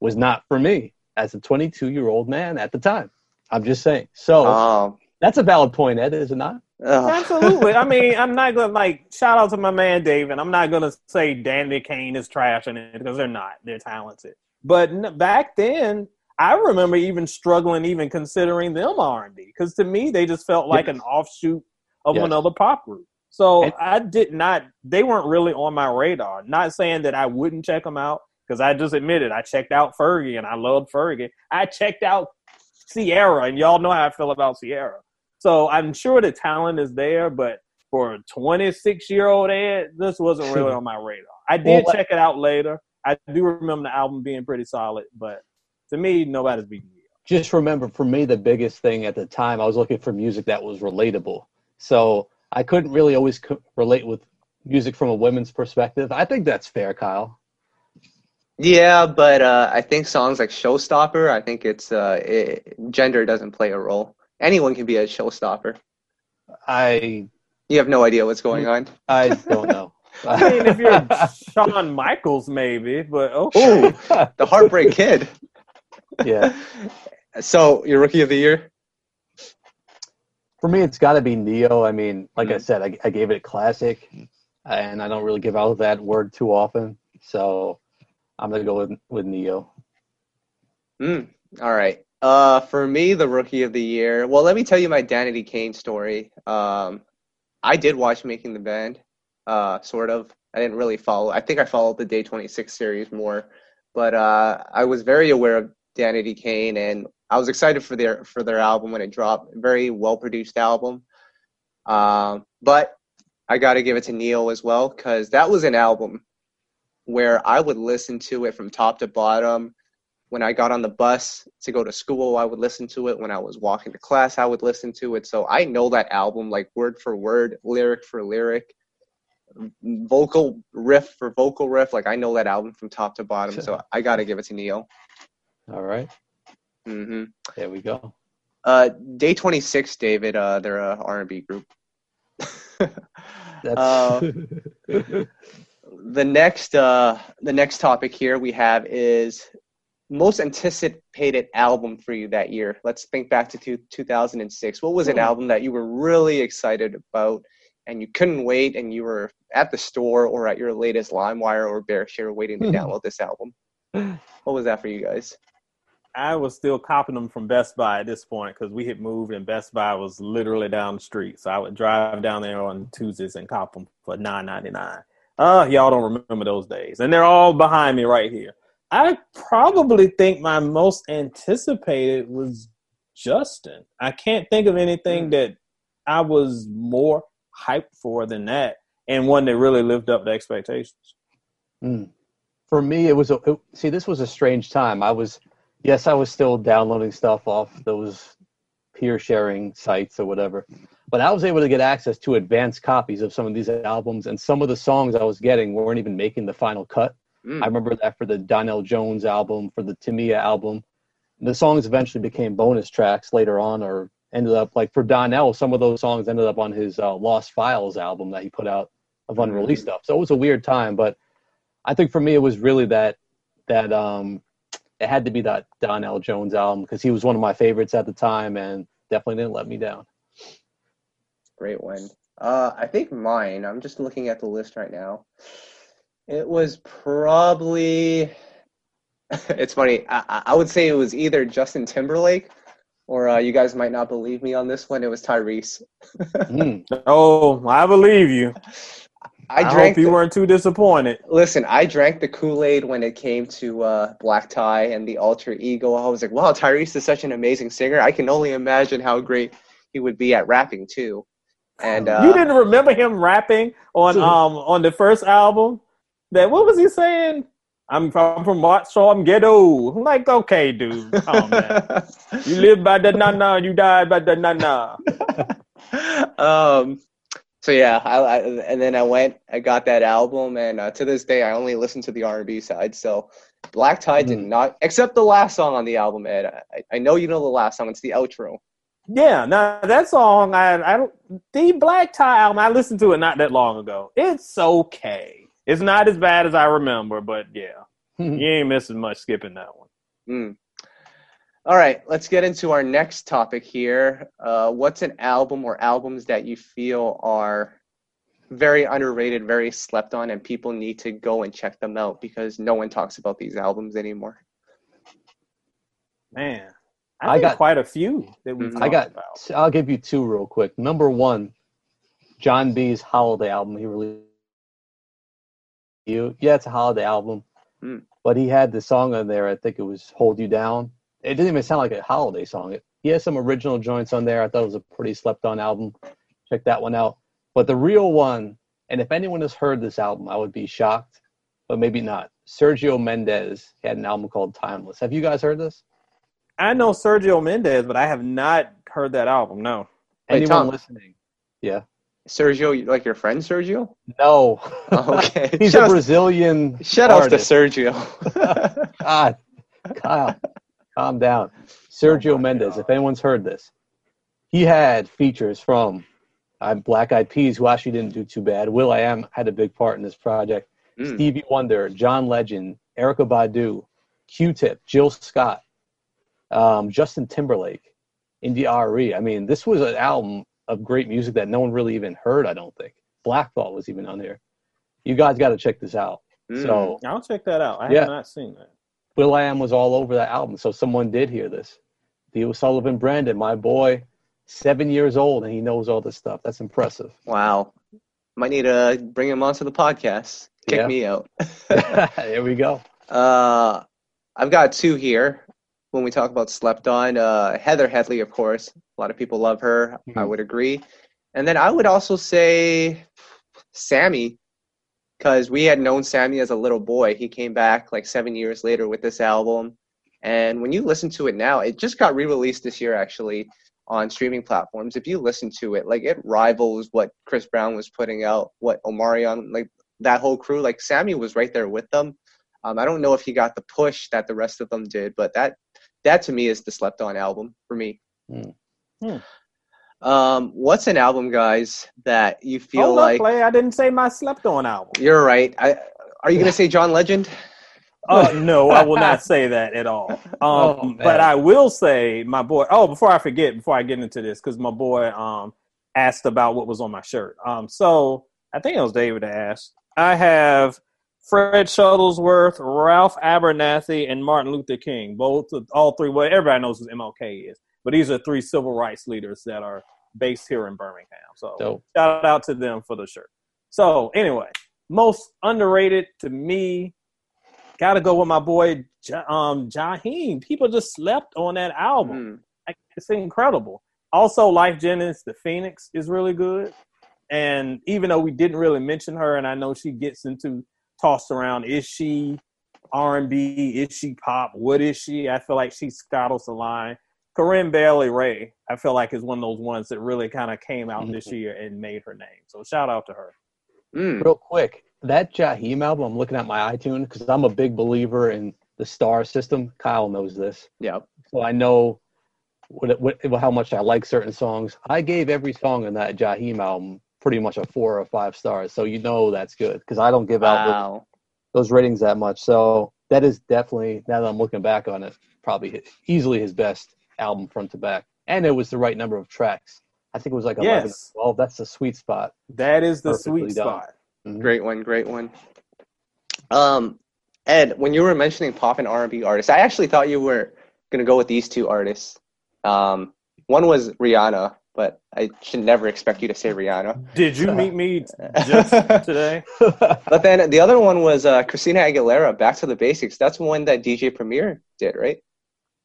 was not for me as a 22 year old man at the time. I'm just saying. So
Oh.
that's a valid point, Ed, is it not?
Ugh.
Absolutely. I mean, I'm not gonna like shout out to my man David. I'm not gonna say Danity Kane is trash in it because they're not. They're talented. But n- back then, I remember even struggling, even considering them R&B because to me they just felt like
Yes.
an offshoot of
Yes.
another pop group. So
And-
I did not. They weren't really on my radar. Not saying that I wouldn't check them out because I just admitted I checked out Fergie and I loved Fergie. I checked out Ciara, and y'all know how I feel about Ciara. So I'm sure the talent is there, but for a 26 year old Ed, this wasn't really on my radar. I did
Well,
check it out later. I do remember the album being pretty solid, but to me, nobody's beating you.
just remember for me the biggest thing at the time i was looking for music that was relatable so i couldn't really always co- relate with music from a women's perspective i think that's fair kyle
Yeah, but uh, I think songs like Showstopper, I think it's uh, it, gender doesn't play a role. Anyone can be a showstopper.
i
You have no idea what's going on.
i don't know
I mean, if you're Shawn Michaels, maybe, but okay.
Ooh, the Heartbreak Kid.
yeah
So, your rookie of the year?
For me it's got to be Ne-Yo i mean like i
Mhm.
said I, I gave it a classic and i don't really give out that word too often so i'm gonna go with with Ne-Yo
Mm, all right. Uh, for me, the rookie of the year. Well, let me tell you my Danity Kane story. Um, I did watch Making the Band, uh, sort of. I didn't really follow. I think I followed the Day 26 series more, but uh, I was very aware of Danity Kane, and I was excited for their for their album when it dropped. Very well produced album. Um, but I got to give it to Ne-Yo as well because that was an album where I would listen to it from top to bottom when I got on the bus to go to school, I would listen to it. When I was walking to class, I would listen to it. So I know that album like word for word, lyric for lyric, vocal riff for vocal riff. Like I know that album from top to bottom. So I got to give it to Ne-Yo.
all right
hmm
there we go.
Uh, Day 26, David, uh, they're a R&B group.
that's
Uh, the next uh the next topic here we have is most anticipated album for you that year. Let's think back to two, 2006 what was an album that you were really excited about and you couldn't wait and you were at the store or at your latest limewire or bearshare waiting to
Hmm.
download this album? What was that for you guys
I was still copying them from Best Buy at this point because we had moved and Best Buy was literally down the street. So I would drive down there on Tuesdays and cop them for nine ninety nine. Uh, y'all don't remember those days, and they're all behind me right here. I probably think my most anticipated was Justin. I can't think of anything
Mm.
that I was more hyped for than that, and one that really lived up to expectations.
Mm. For me, it was a it, see. This was a strange time. I was, yes, I was still downloading stuff off those peer sharing sites or whatever, but I was able to get access to advanced copies of some of these albums, and some of the songs I was getting weren't even making the final cut.
Mm.
I remember that for the Donell Jones album, for the Tamia album, the songs eventually became bonus tracks later on, or ended up like for Donell, some of those songs ended up on his uh, Lost Files album that he put out of unreleased stuff. So it was a weird time, but I think for me it was really that that um it had to be that Donell Jones album because he was one of my favorites at the time and definitely didn't let me down.
Great one. Uh, I think mine. I'm just looking at the list right now. It was probably. it's funny. I, I- I would say it was either Justin Timberlake, or uh, you guys might not believe me on this one. It was Tyrese.
Mm.
Oh, I believe you.
I
I, hope you
the-
weren't too disappointed.
Listen, I drank the Kool Aid when it came to uh, Black Tie and the Alter Ego. I was like, wow, Tyrese is such an amazing singer. I can only imagine how great he would be at rapping too. And uh,
you didn't remember him rapping on um on the first album? That what was he saying? I'm from from Watchall, I'm ghetto. I'm like, okay, dude. Come on, man. You live by the nana, you die by the nana.
um, so yeah, I, I, and then I went, I got that album, and uh, to this day, I only listen to the R&B side. So Black Tie did
Mm.
not, except the last song on the album, Ed. I, I know you know the last song. It's the outro.
Yeah, now that song, I I don't the Black Tie album. I listened to it not that long ago. It's okay. It's not as bad as I remember, but yeah, you ain't missing much skipping that one.
Mm. All right, let's get into our next topic here. Uh, what's an album or albums that you feel are very underrated, very slept on, and people need to go and check them out because no one talks about these albums anymore?
Man,
I
I, got
got-
quite a few that we.
Mhm.
I got.
about.
I'll give you two real quick. Number one, Jon B's holiday album. He released. You, yeah, it's a holiday album,
Hmm.
but he had the song on there. I think it was "Hold You Down." It didn't even sound like a holiday song. It, he has some original joints on there. I thought it was a pretty slept-on album. Check that one out. But the real one, and if anyone has heard this album, I would be shocked, but maybe not. Sergio Mendes had an album called "Timeless." Have you guys heard this?
I know Sergio Mendes, but I have not heard that album. No.
Hey,
Anyone
Tom.
listening? Yeah.
Sergio, like your friend Sergio?
No.
Oh, okay.
He's
Shout
a Brazilian.
Shout out to
artist.
Sergio.
God, Kyle, calm down. Sergio Mendes, if anyone's heard this, he had features from uh, Black Eyed Peas, who actually didn't do too bad. will.i.am had a big part in this project.
Mm.
Stevie Wonder, John Legend, Erykah Badu, Q-Tip, Jill Scott, um, Justin Timberlake, India.Arie. I mean, this was an album of great music that no one really even heard. I don't think Black Thought was even on there. You guys got to check this out.
Mm.
So
I'll check that out. I
Yeah.
have not seen that.
will.i.am was all over that album, so someone did hear this. Theo Sullivan Brandon, my boy, seven years old, and he knows all this stuff. That's impressive.
Wow. Might need to bring him onto the podcast. Kick
Yeah.
me out.
there we go.
Uh, I've got two here. When we talk about slept on, uh, Heather Headley, of course, a lot of people love her. I
Mhm.
would agree, and then I would also say Sammie, because we had known Sammie as a little boy. He came back like seven years later with this album, and when you listen to it now, it just got re-released this year actually on streaming platforms. If you listen to it, like it rivals what Chris Brown was putting out, what Omarion, like that whole crew. Like Sammie was right there with them. Um, I don't know if he got the push that the rest of them did, but that that to me is the slept on album for me.
Hmm.
Um, what's an album, guys, that you feel
Hold
like
up, play. I didn't say my slept on album.
you're right? I, are you gonna say John Legend?
Uh, no, I will not say that at all. Um,
Oh,
but I will say my boy. Oh, before I forget, before I get into this, because my boy um asked about what was on my shirt. Um, so I think it was David that asked. I have Fred Shuttlesworth, Ralph Abernathy, and Martin Luther King. Both, all three. Well, everybody knows who MLK is, but these are three civil rights leaders that are based here in Birmingham. So
Dope.
shout out to them for the shirt. So anyway, most underrated to me, gotta go with my boy um Jaheim. People just slept on that album.
Hmm.
Like, It's incredible. Also, Lyfe Jennings, the Phoenix, is really good. And even though we didn't really mention her, and I know she gets into tossed around, is she R and B? Is she pop? What is she? I feel like she straddles the line. Corinne Bailey Rae, I feel like is one of those ones that really kind of came out this year and made her name. So shout out to her.
Mm.
Real quick, that Jaheim album, I'm looking at my iTunes because I'm a big believer in the star system. Kyle knows this.
Yeah.
So I know what, what, how much I like certain songs. I gave every song on that Jaheim album pretty much a four or five stars. So you know that's good because I don't give out those,
Wow.
those ratings that much. So that is definitely, now that I'm looking back on it, probably hi- easily his best album front to back. And it was the right number of tracks. I think it was like 11
Yes.
or 12. That's the sweet spot.
That is the
Perfectly
sweet
done.
spot.
Mhm.
Great one, great one. Um, Ed, when you were mentioning pop and R&B artists, I actually thought you were gonna go with these two artists. Um, one was Rihanna, but I should never expect you to say Rihanna.
Did you meet me just today?
But then the other one was uh, Christina Aguilera, Back to the Basics. That's one that DJ Premier did, right?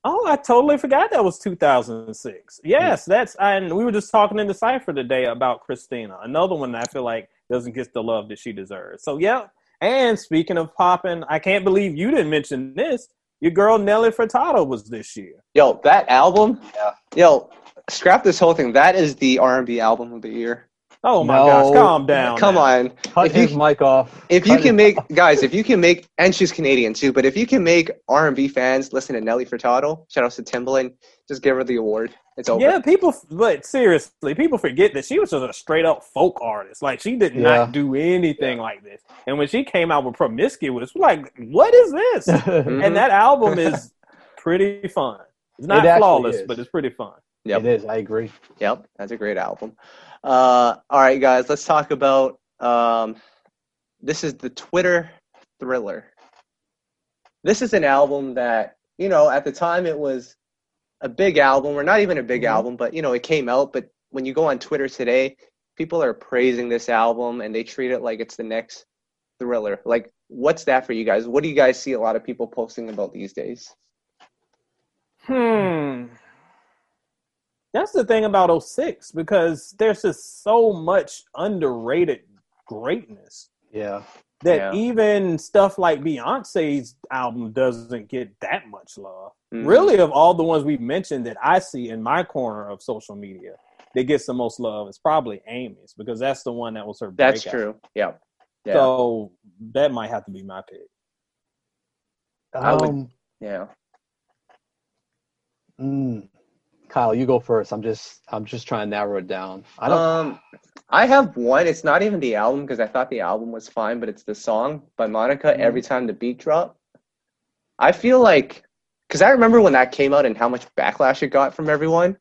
Oh, I totally forgot that was 2006. Mm-hmm. Yes, that's and we were just talking in the cipher today about Christina, another one that I feel like doesn't get the love that she deserves. So yeah. And speaking of popping, I can't believe you didn't mention this. Your girl Nelly Furtado was this year.
Yo, that album.
Yeah.
Yo, scrap this whole thing. That is the R&B album of the year.
Oh my
No.
gosh, calm down.
Come
now.
on.
Cut
If you-
mic off.
If you can
his-
make guys, if you can make and she's Canadian too, but if you can make R&B fans listen to Nelly Furtado, shout out to Timbaland, just give her the award. It's over.
Yeah, people, but seriously, people forget that she was just a straight up folk artist. Like she did
Yeah.
not do anything like this. And when she came out with Promiscuous, we're like, what is this? And that album mm-hmm. is pretty fun. It's not
It
flawless,
is.
but it's pretty fun.
Yep.
It is. I agree.
Yep, that's a great album. Uh, all right, guys, let's talk about. Um, this is the Twitter Thriller. This is an album that you know at the time it was a big album, or not even a big
Mhm.
album, but you know it came out. But when you go on Twitter today, people are praising this album and they treat it like it's the next Thriller. Like, what's that for you guys? What do you guys see a lot of people posting about these days?
Hmm. That's the thing about 06 because there's just so much underrated greatness
Yeah.
that
Yeah.
even stuff like Beyonce's album doesn't get that much love.
Mhm.
Really, of all the ones we've mentioned that I see in my corner of social media that gets the most love is probably Amy's because that's the one that was her.
That's
breakout.
true. Yeah. Yeah.
So that might have to be my pick.
I would-
Um,
yeah.
mm, Kyle, you go first. I'm just I'm just trying to narrow it down. I don't.
Um, I have one. It's not even the album because I thought the album was fine, but it's the song by Monica.
Mhm.
Every time the beat drop, I feel like because I remember when that came out and how much backlash it got from everyone.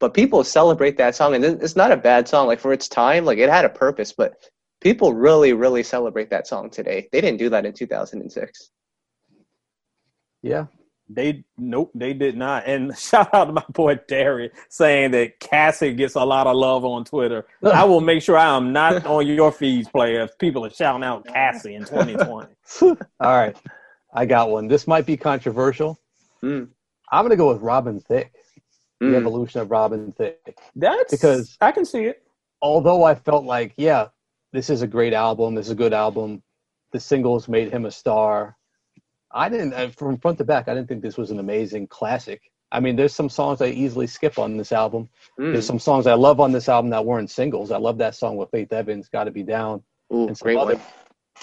But people celebrate that song, and it's not a bad song. Like for its time, like it had a purpose. But people really, really celebrate that song today. They didn't do that in 2006.
yeah.
They nope, they did not. And shout out to my boy Derry saying that Cassie gets a lot of love on Twitter. I will make sure I am not on your feeds, player. If people are shouting out Cassie in 2020.
All right. I got one. This might be controversial.
Mm.
I'm gonna go with Robin Thicke. The
Mm.
evolution of Robin Thicke.
That's
Because-
I can see it.
although I felt like, yeah, this is a great album, this is a good album. The singles made him a star. I didn't, uh, from front to back, I didn't think this was an amazing classic. I mean, there's some songs I easily skip on this album.
Mm.
There's some songs I love on this album that weren't singles. I love that song with Faith Evans, "Got to Be Down,"
Ooh,
and some
great
other.
one.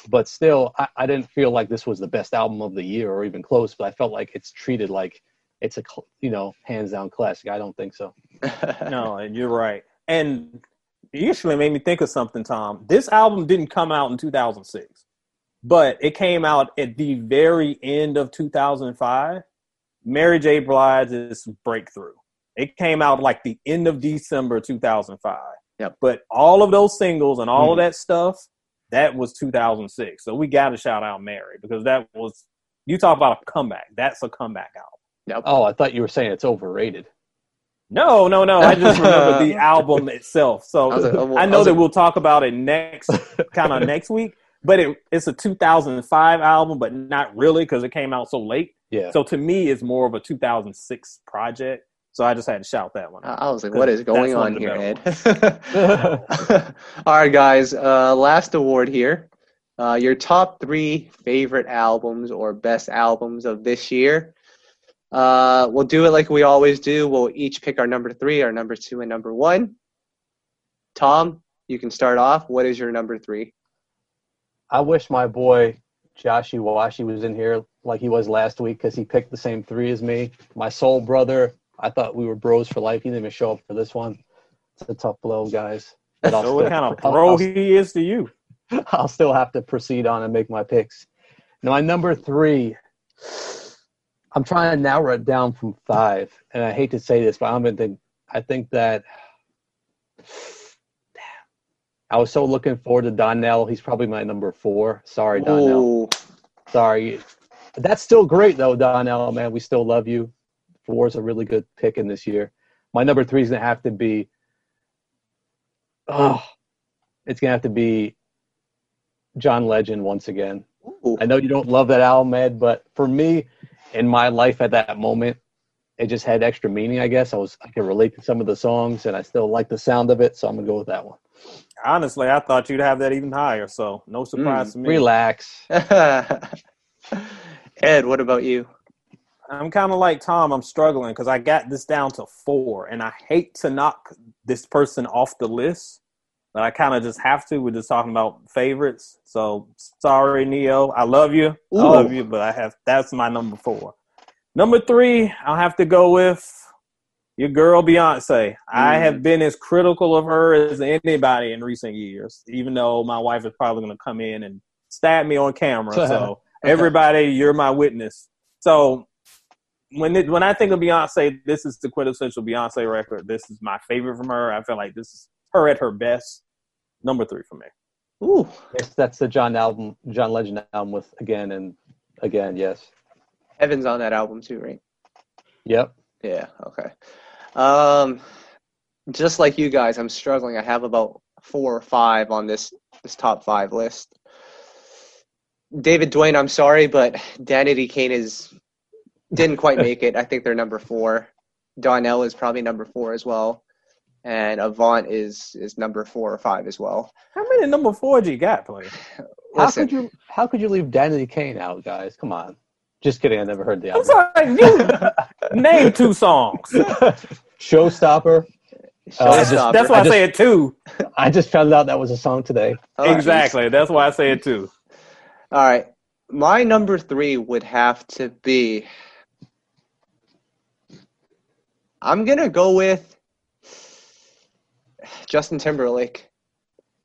But still, I, I didn't feel like this was the best album of the year or even close. But I felt like it's treated like it's a you know hands down classic. I don't think so.
No, and you're right. And you actually made me think of something, Tom. This album didn't come out in 2006, but it came out at the very end of 2005. Mary J. Blige's Breakthrough. It came out like the end of December 2005.
Yep.
But all of those singles and all of
Mhm.
that stuff, that was 2006. So we got to shout out Mary because that was, you talk about a comeback. That's a comeback album.
Oh, I thought you were saying it's overrated.
No, no, no. I just remember the album itself. So
I like, oh, well,
I
I
know
was
that
like-
we'll talk about it next, kind of next week. But it, it's a 2005 album, but not really because it came out so late.
Yeah.
So to me, it's more of a 2006 project. So I just had to shout that one.
I
out.
I was like, what is going on here, Ed? All right, guys. Uh, last award here. Uh, your top three favorite albums or best albums of this year. Uh, we'll do it like we always do. We'll each pick our number three, our number two, and number one. Tom, you can start off. What is your number three?
I wish my boy Josh Iwashi was in here like he was last week because he picked the same three as me. My soul brother, I thought we were bros for life. He didn't even show up for this one. It's a tough blow, guys. But I'll
So what kind of bro
I'll-
he is to you?
I'll still have to proceed on and make my picks. Now, my number three, I'm trying to narrow it down from five, and I hate to say this, but I'm gonna think. I think that. I was so looking forward to Donell. He's probably my number four. Sorry, Donell.
Ooh,
Sorry. That's still great though, Donell. Man, we still love you. Four is a really good pick in this year. My number three is gonna have to be. Oh, it's gonna have to be John Legend once again.
ooh.
I know you don't love that album, Ed, but for me, in my life at that moment, it just had extra meaning. I guess I was I could relate to some of the songs, and I still like the sound of it, so I'm gonna go with that one.
Honestly, I thought you'd have that even higher. So no surprise mm, to me.
Relax.
Ed, what about you?
I'm kind of like Tom. I'm struggling because I got this down to four, and I hate to knock this person off the list, but I kind of just have to. We're just talking about favorites, so sorry, Ne-Yo. I love you, I love you, but I have that's my number four. Number three, I'll have to go with your girl Beyonce. I
Mm.
have been as critical of her as anybody in recent years, even though my wife is probably going to come in and stab me on camera. So everybody, you're my witness. So when it, when I think of Beyonce, this is the quintessential Beyonce record. This is my favorite from her. I feel like this is her at her best. Number three for me.
Ooh,
Yes, that's the John album, John Legend album with again and again. Yes.
Heaven's on that album too, right?
Yep.
Yeah. Okay. Um, just like you guys, I'm struggling. I have about four or five on this this top five list. David Dwayne, I'm sorry, but Danity Kane is didn't quite make it. I think they're number four. Donell is probably number four as well, and Avant is is number four or five as well.
How many number four do you got, player?
How
Listen,
could you how could you leave Danity Kane out, guys? Come on. Just kidding. I never heard the
I'm
album.
sorry, you name two songs.
Showstopper. Uh, just-
That's why I,
I just-
say it too.
I just found out that was a song today.
Oh,
exactly. That's why I say it too.
All right. My number three would have to be. I'm going to go with Justin Timberlake.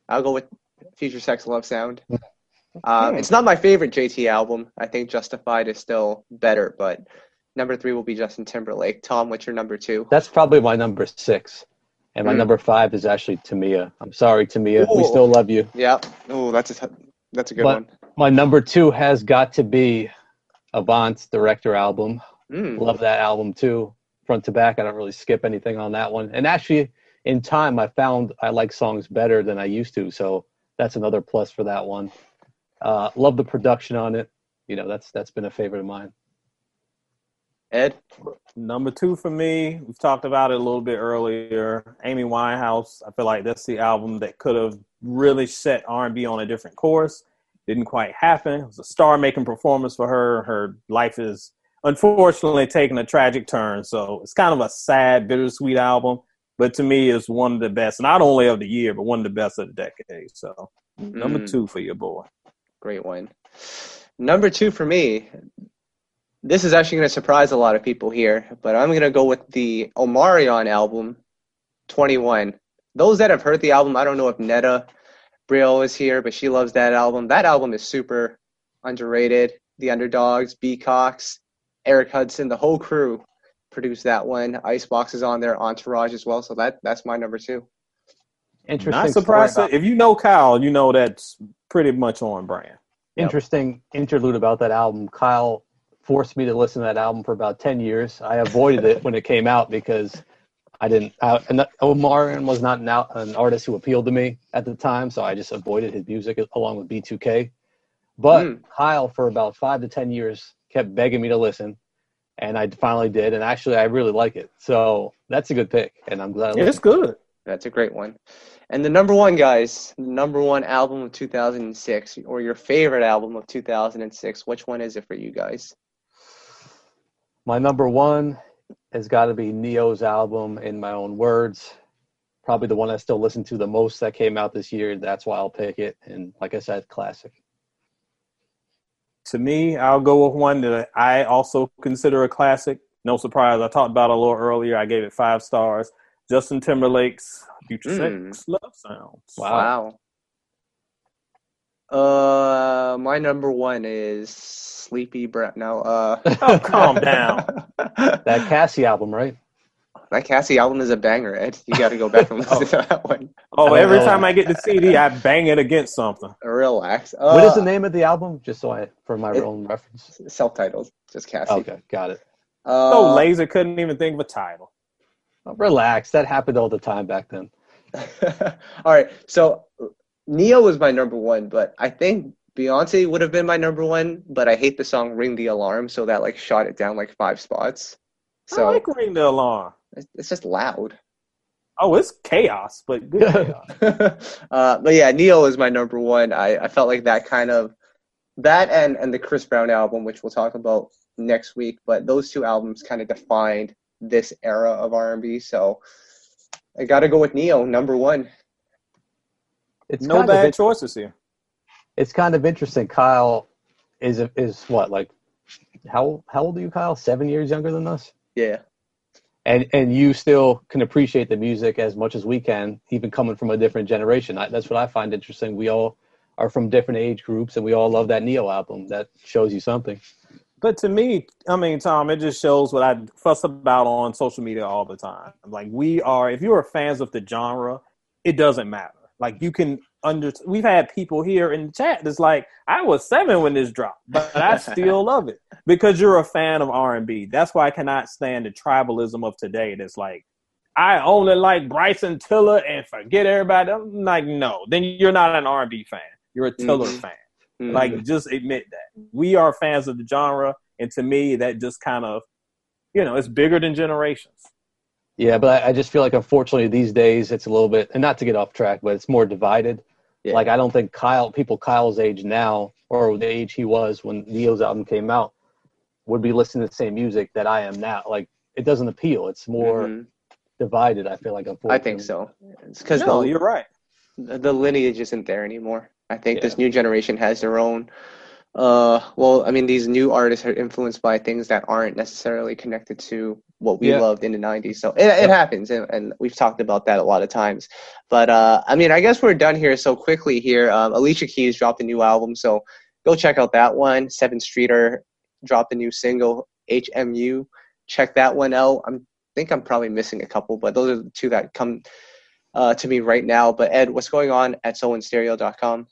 I'll go with Future Sex Love Sound. Um, it's not my favorite JT album. I think Justified is still better, but number three will be Justin Timberlake. Tom, what's your number two?
That's probably my number six. And my
Mm.
number five is actually Tamia. I'm sorry, Tamia. We still love you.
Yeah. Oh, that's a that's a good
But- My number two has got to be Avant's Director album.
Mm.
Love that album too, front to back. I don't really skip anything on that one. And actually, in time, I found I like songs better than I used to. So that's another plus for that one. Uh, love the production on it. You know, that's that's been a favorite of mine.
Ed.
Number two for me, we've talked about it a little bit earlier. Amy Winehouse. I feel like that's the album that could have really set R&B on a different course. Didn't quite happen. It was a star-making performance for her. Her life is unfortunately taking a tragic turn, so it's kind of a sad, bittersweet album. But to me, it's one of the best, not only of the year, but one of the best of the decade. So number
Mm.
two for your boy.
Great one. Number two for me. This is actually going to surprise a lot of people here, but I'm going to go with the Omarion album, 21. Those that have heard the album, I don't know if Netta Brio is here, but she loves that album. That album is super underrated. The Underdogs, B Cox, Eric Hudson, the whole crew produced that one. Icebox is on there, Entourage as well. So that that's my number two.
Interesting.
Not
story
surprised.
about-
if you know Kyle, you know that's pretty much on brand.
Yep.
interesting interlude about that album. Kyle forced me to listen to that album for about 10 years. I avoided it when it came out because I didn't. I, and that- Omarion was not an, out, an artist who appealed to me at the time, so I just avoided his music along with B2K. But
Mm.
Kyle, for about five to 10 years, kept begging me to listen. And I finally did. And actually, I really like it. So that's a good pick. And I'm glad I
It's good.
That's a great one. And the number one, guys, the number one album of 2006, or your favorite album of 2006, which one is it for you guys?
My number one has got to be Ne-Yo's album, In My Own Words. Probably the one I still listen to the most that came out this year. That's why I'll pick it. And like I said, classic.
To me, I'll go with one that I also consider a classic. No surprise. I talked about it a little earlier. I gave it five stars. Justin Timberlake's Future
Mm.
Sex Love Sounds.
Wow.
Wow. Uh, my number one is Sleepy Brown. No, uh,
Oh, calm down.
That Cassie album, right?
that Cassie album is a banger, Ed. You got to go back and listen to that one.
Oh, every time I get the CD, I bang it against something.
Relax.
what is the
Uh,
name of the album? Just so I, for my
It-
own reference.
Self-titled, just Cassie.
Okay, got it.
Uh,
So lazy, couldn't even think of a title.
Oh, relax. That happened all the time back then.
All right. So Ne-Yo was my number one, but I think Beyonce would have been my number one, but I hate the song Ring the Alarm, so that like shot it down like five spots. So
I like Ring the Alarm.
it's it's just loud.
Oh, it's chaos, but good chaos.
uh, but yeah, Ne-Yo is my number one. I, I felt like that kind of that and and the Chris Brown album, which we'll talk about next week. But those two albums kind of defined this era of R&B. So I got to go with Ne-Yo, number one.
It's no bad choices here.
It's kind of interesting. Kyle is is what like how how old are you, Kyle? Seven years younger than us.
Yeah.
And and you still can appreciate the music as much as we can, even coming from a different generation. I, that's what I find interesting. We all are from different age groups, and we all love that Ne-Yo album. That shows you something.
But to me, I mean, Tom, it just shows what I fuss about on social media all the time. Like we are, if you are fans of the genre, it doesn't matter. Like you can under. We've had people here in the chat that's like, I was seven when this dropped, but I still love it because you're a fan of R and B. That's why I cannot stand the tribalism of today. That's like, I only like Bryson Tiller and forget everybody. I'm like, no, then you're not an R and B fan. You're a Tiller mm-hmm. fan. Mm-hmm. Like, just admit that we are fans of the genre, and to me, that just kind of, you know, it's bigger than generations.
Yeah, but I just feel like unfortunately these days it's a little bit, and not to get off track, but it's more divided. Yeah. Like I don't think Kyle, people Kyle's age now, or the age he was when Ne-Yo's album came out, would be listening to the same music that I am now. Like it doesn't appeal. It's more mm-hmm. divided. I feel like unfortunately.
I think so. It's because
no, the, you're right.
The lineage isn't there anymore. I think yeah. this new generation has their own uh, well, I mean, these new artists are influenced by things that aren't necessarily connected to what we yeah. loved in the 90s. So it, it happens, and, and, we've talked about that a lot of times. But uh, I mean, I guess we're done here so quickly here. Um, Alicia Keys dropped a new album, so go check out that one. Sevyn Streeter dropped a new single, HMU. Check that one out. I think I'm probably missing a couple, but those are the two that come uh, to me right now. But Ed, what's going on at soulandstereo.com?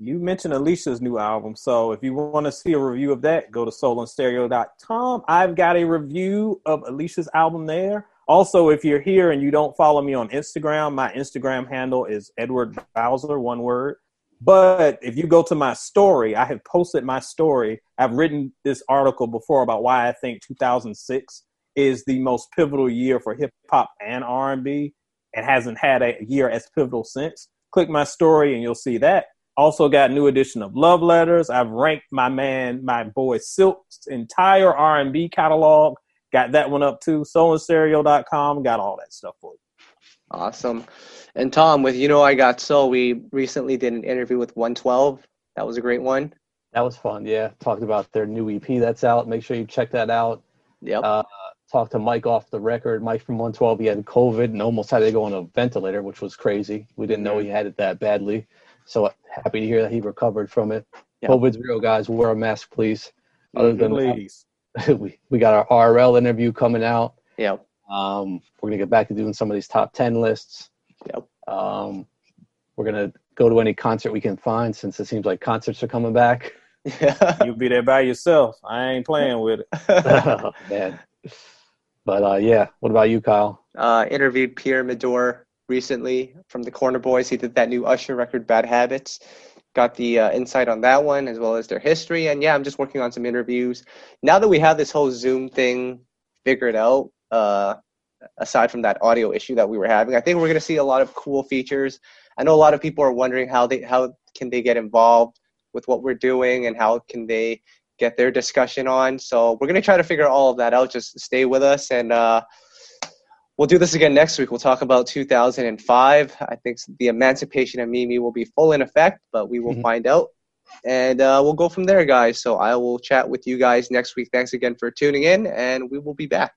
You mentioned Alicia's new album. So if you want to see a review of that, go to soulandstereo.com. I've got a review of Alicia's album there. Also, if you're here and you don't follow me on Instagram, my Instagram handle is Edward Bowser, one word. But if you go to my story, I have posted my story. I've written this article before about why I think 2006 is the most pivotal year for hip hop and R&B. It hasn't had a year as pivotal since. Click my story and you'll see that. Also got new edition of Love Letters. I've ranked my man, my boy Silk's entire R&B catalog. Got that one up too. SoulandStereo.com. Got all that stuff for you.
Awesome. And Tom, with You Know I Got So, we recently did an interview with 112. That was a great one.
That was fun. Yeah. Talked about their new EP that's out. Make sure you check that out.
Yep. Uh,
talked to Mike off the record. Mike from 112, he had COVID and almost had to go on a ventilator, which was crazy. We didn't know he had it that badly. So happy to hear that he recovered from it. Yep. COVID's real, guys. Wear a mask, please.
Other than ladies,
we, we got our RL interview coming out.
Yep.
Um, we're gonna get back to doing some of these top ten lists.
Yep.
Um, we're gonna go to any concert we can find since it seems like concerts are coming back.
Yeah. You'll be there by yourself. I ain't playing with it.
oh, man. But uh, yeah, what about you, Kyle?
Uh, interviewed Pierre Medor recently from the Corner Boys. He did that new Usher record, Bad Habits. Got the uh, insight on that one as well as their history. And yeah, I'm just working on some interviews. Now that we have this whole Zoom thing figured out, uh, aside from that audio issue that we were having, I think we're going to see a lot of cool features. I know a lot of people are wondering how they how can they get involved with what we're doing and how can they get their discussion on. So we're going to try to figure all of that out. Just stay with us and. Uh, We'll do this again next week. We'll talk about 2005. I think the emancipation of Mimi will be full in effect, but we will mm-hmm. find out. And uh, we'll go from there, guys. So I will chat with you guys next week. Thanks again for tuning in, and we will be back.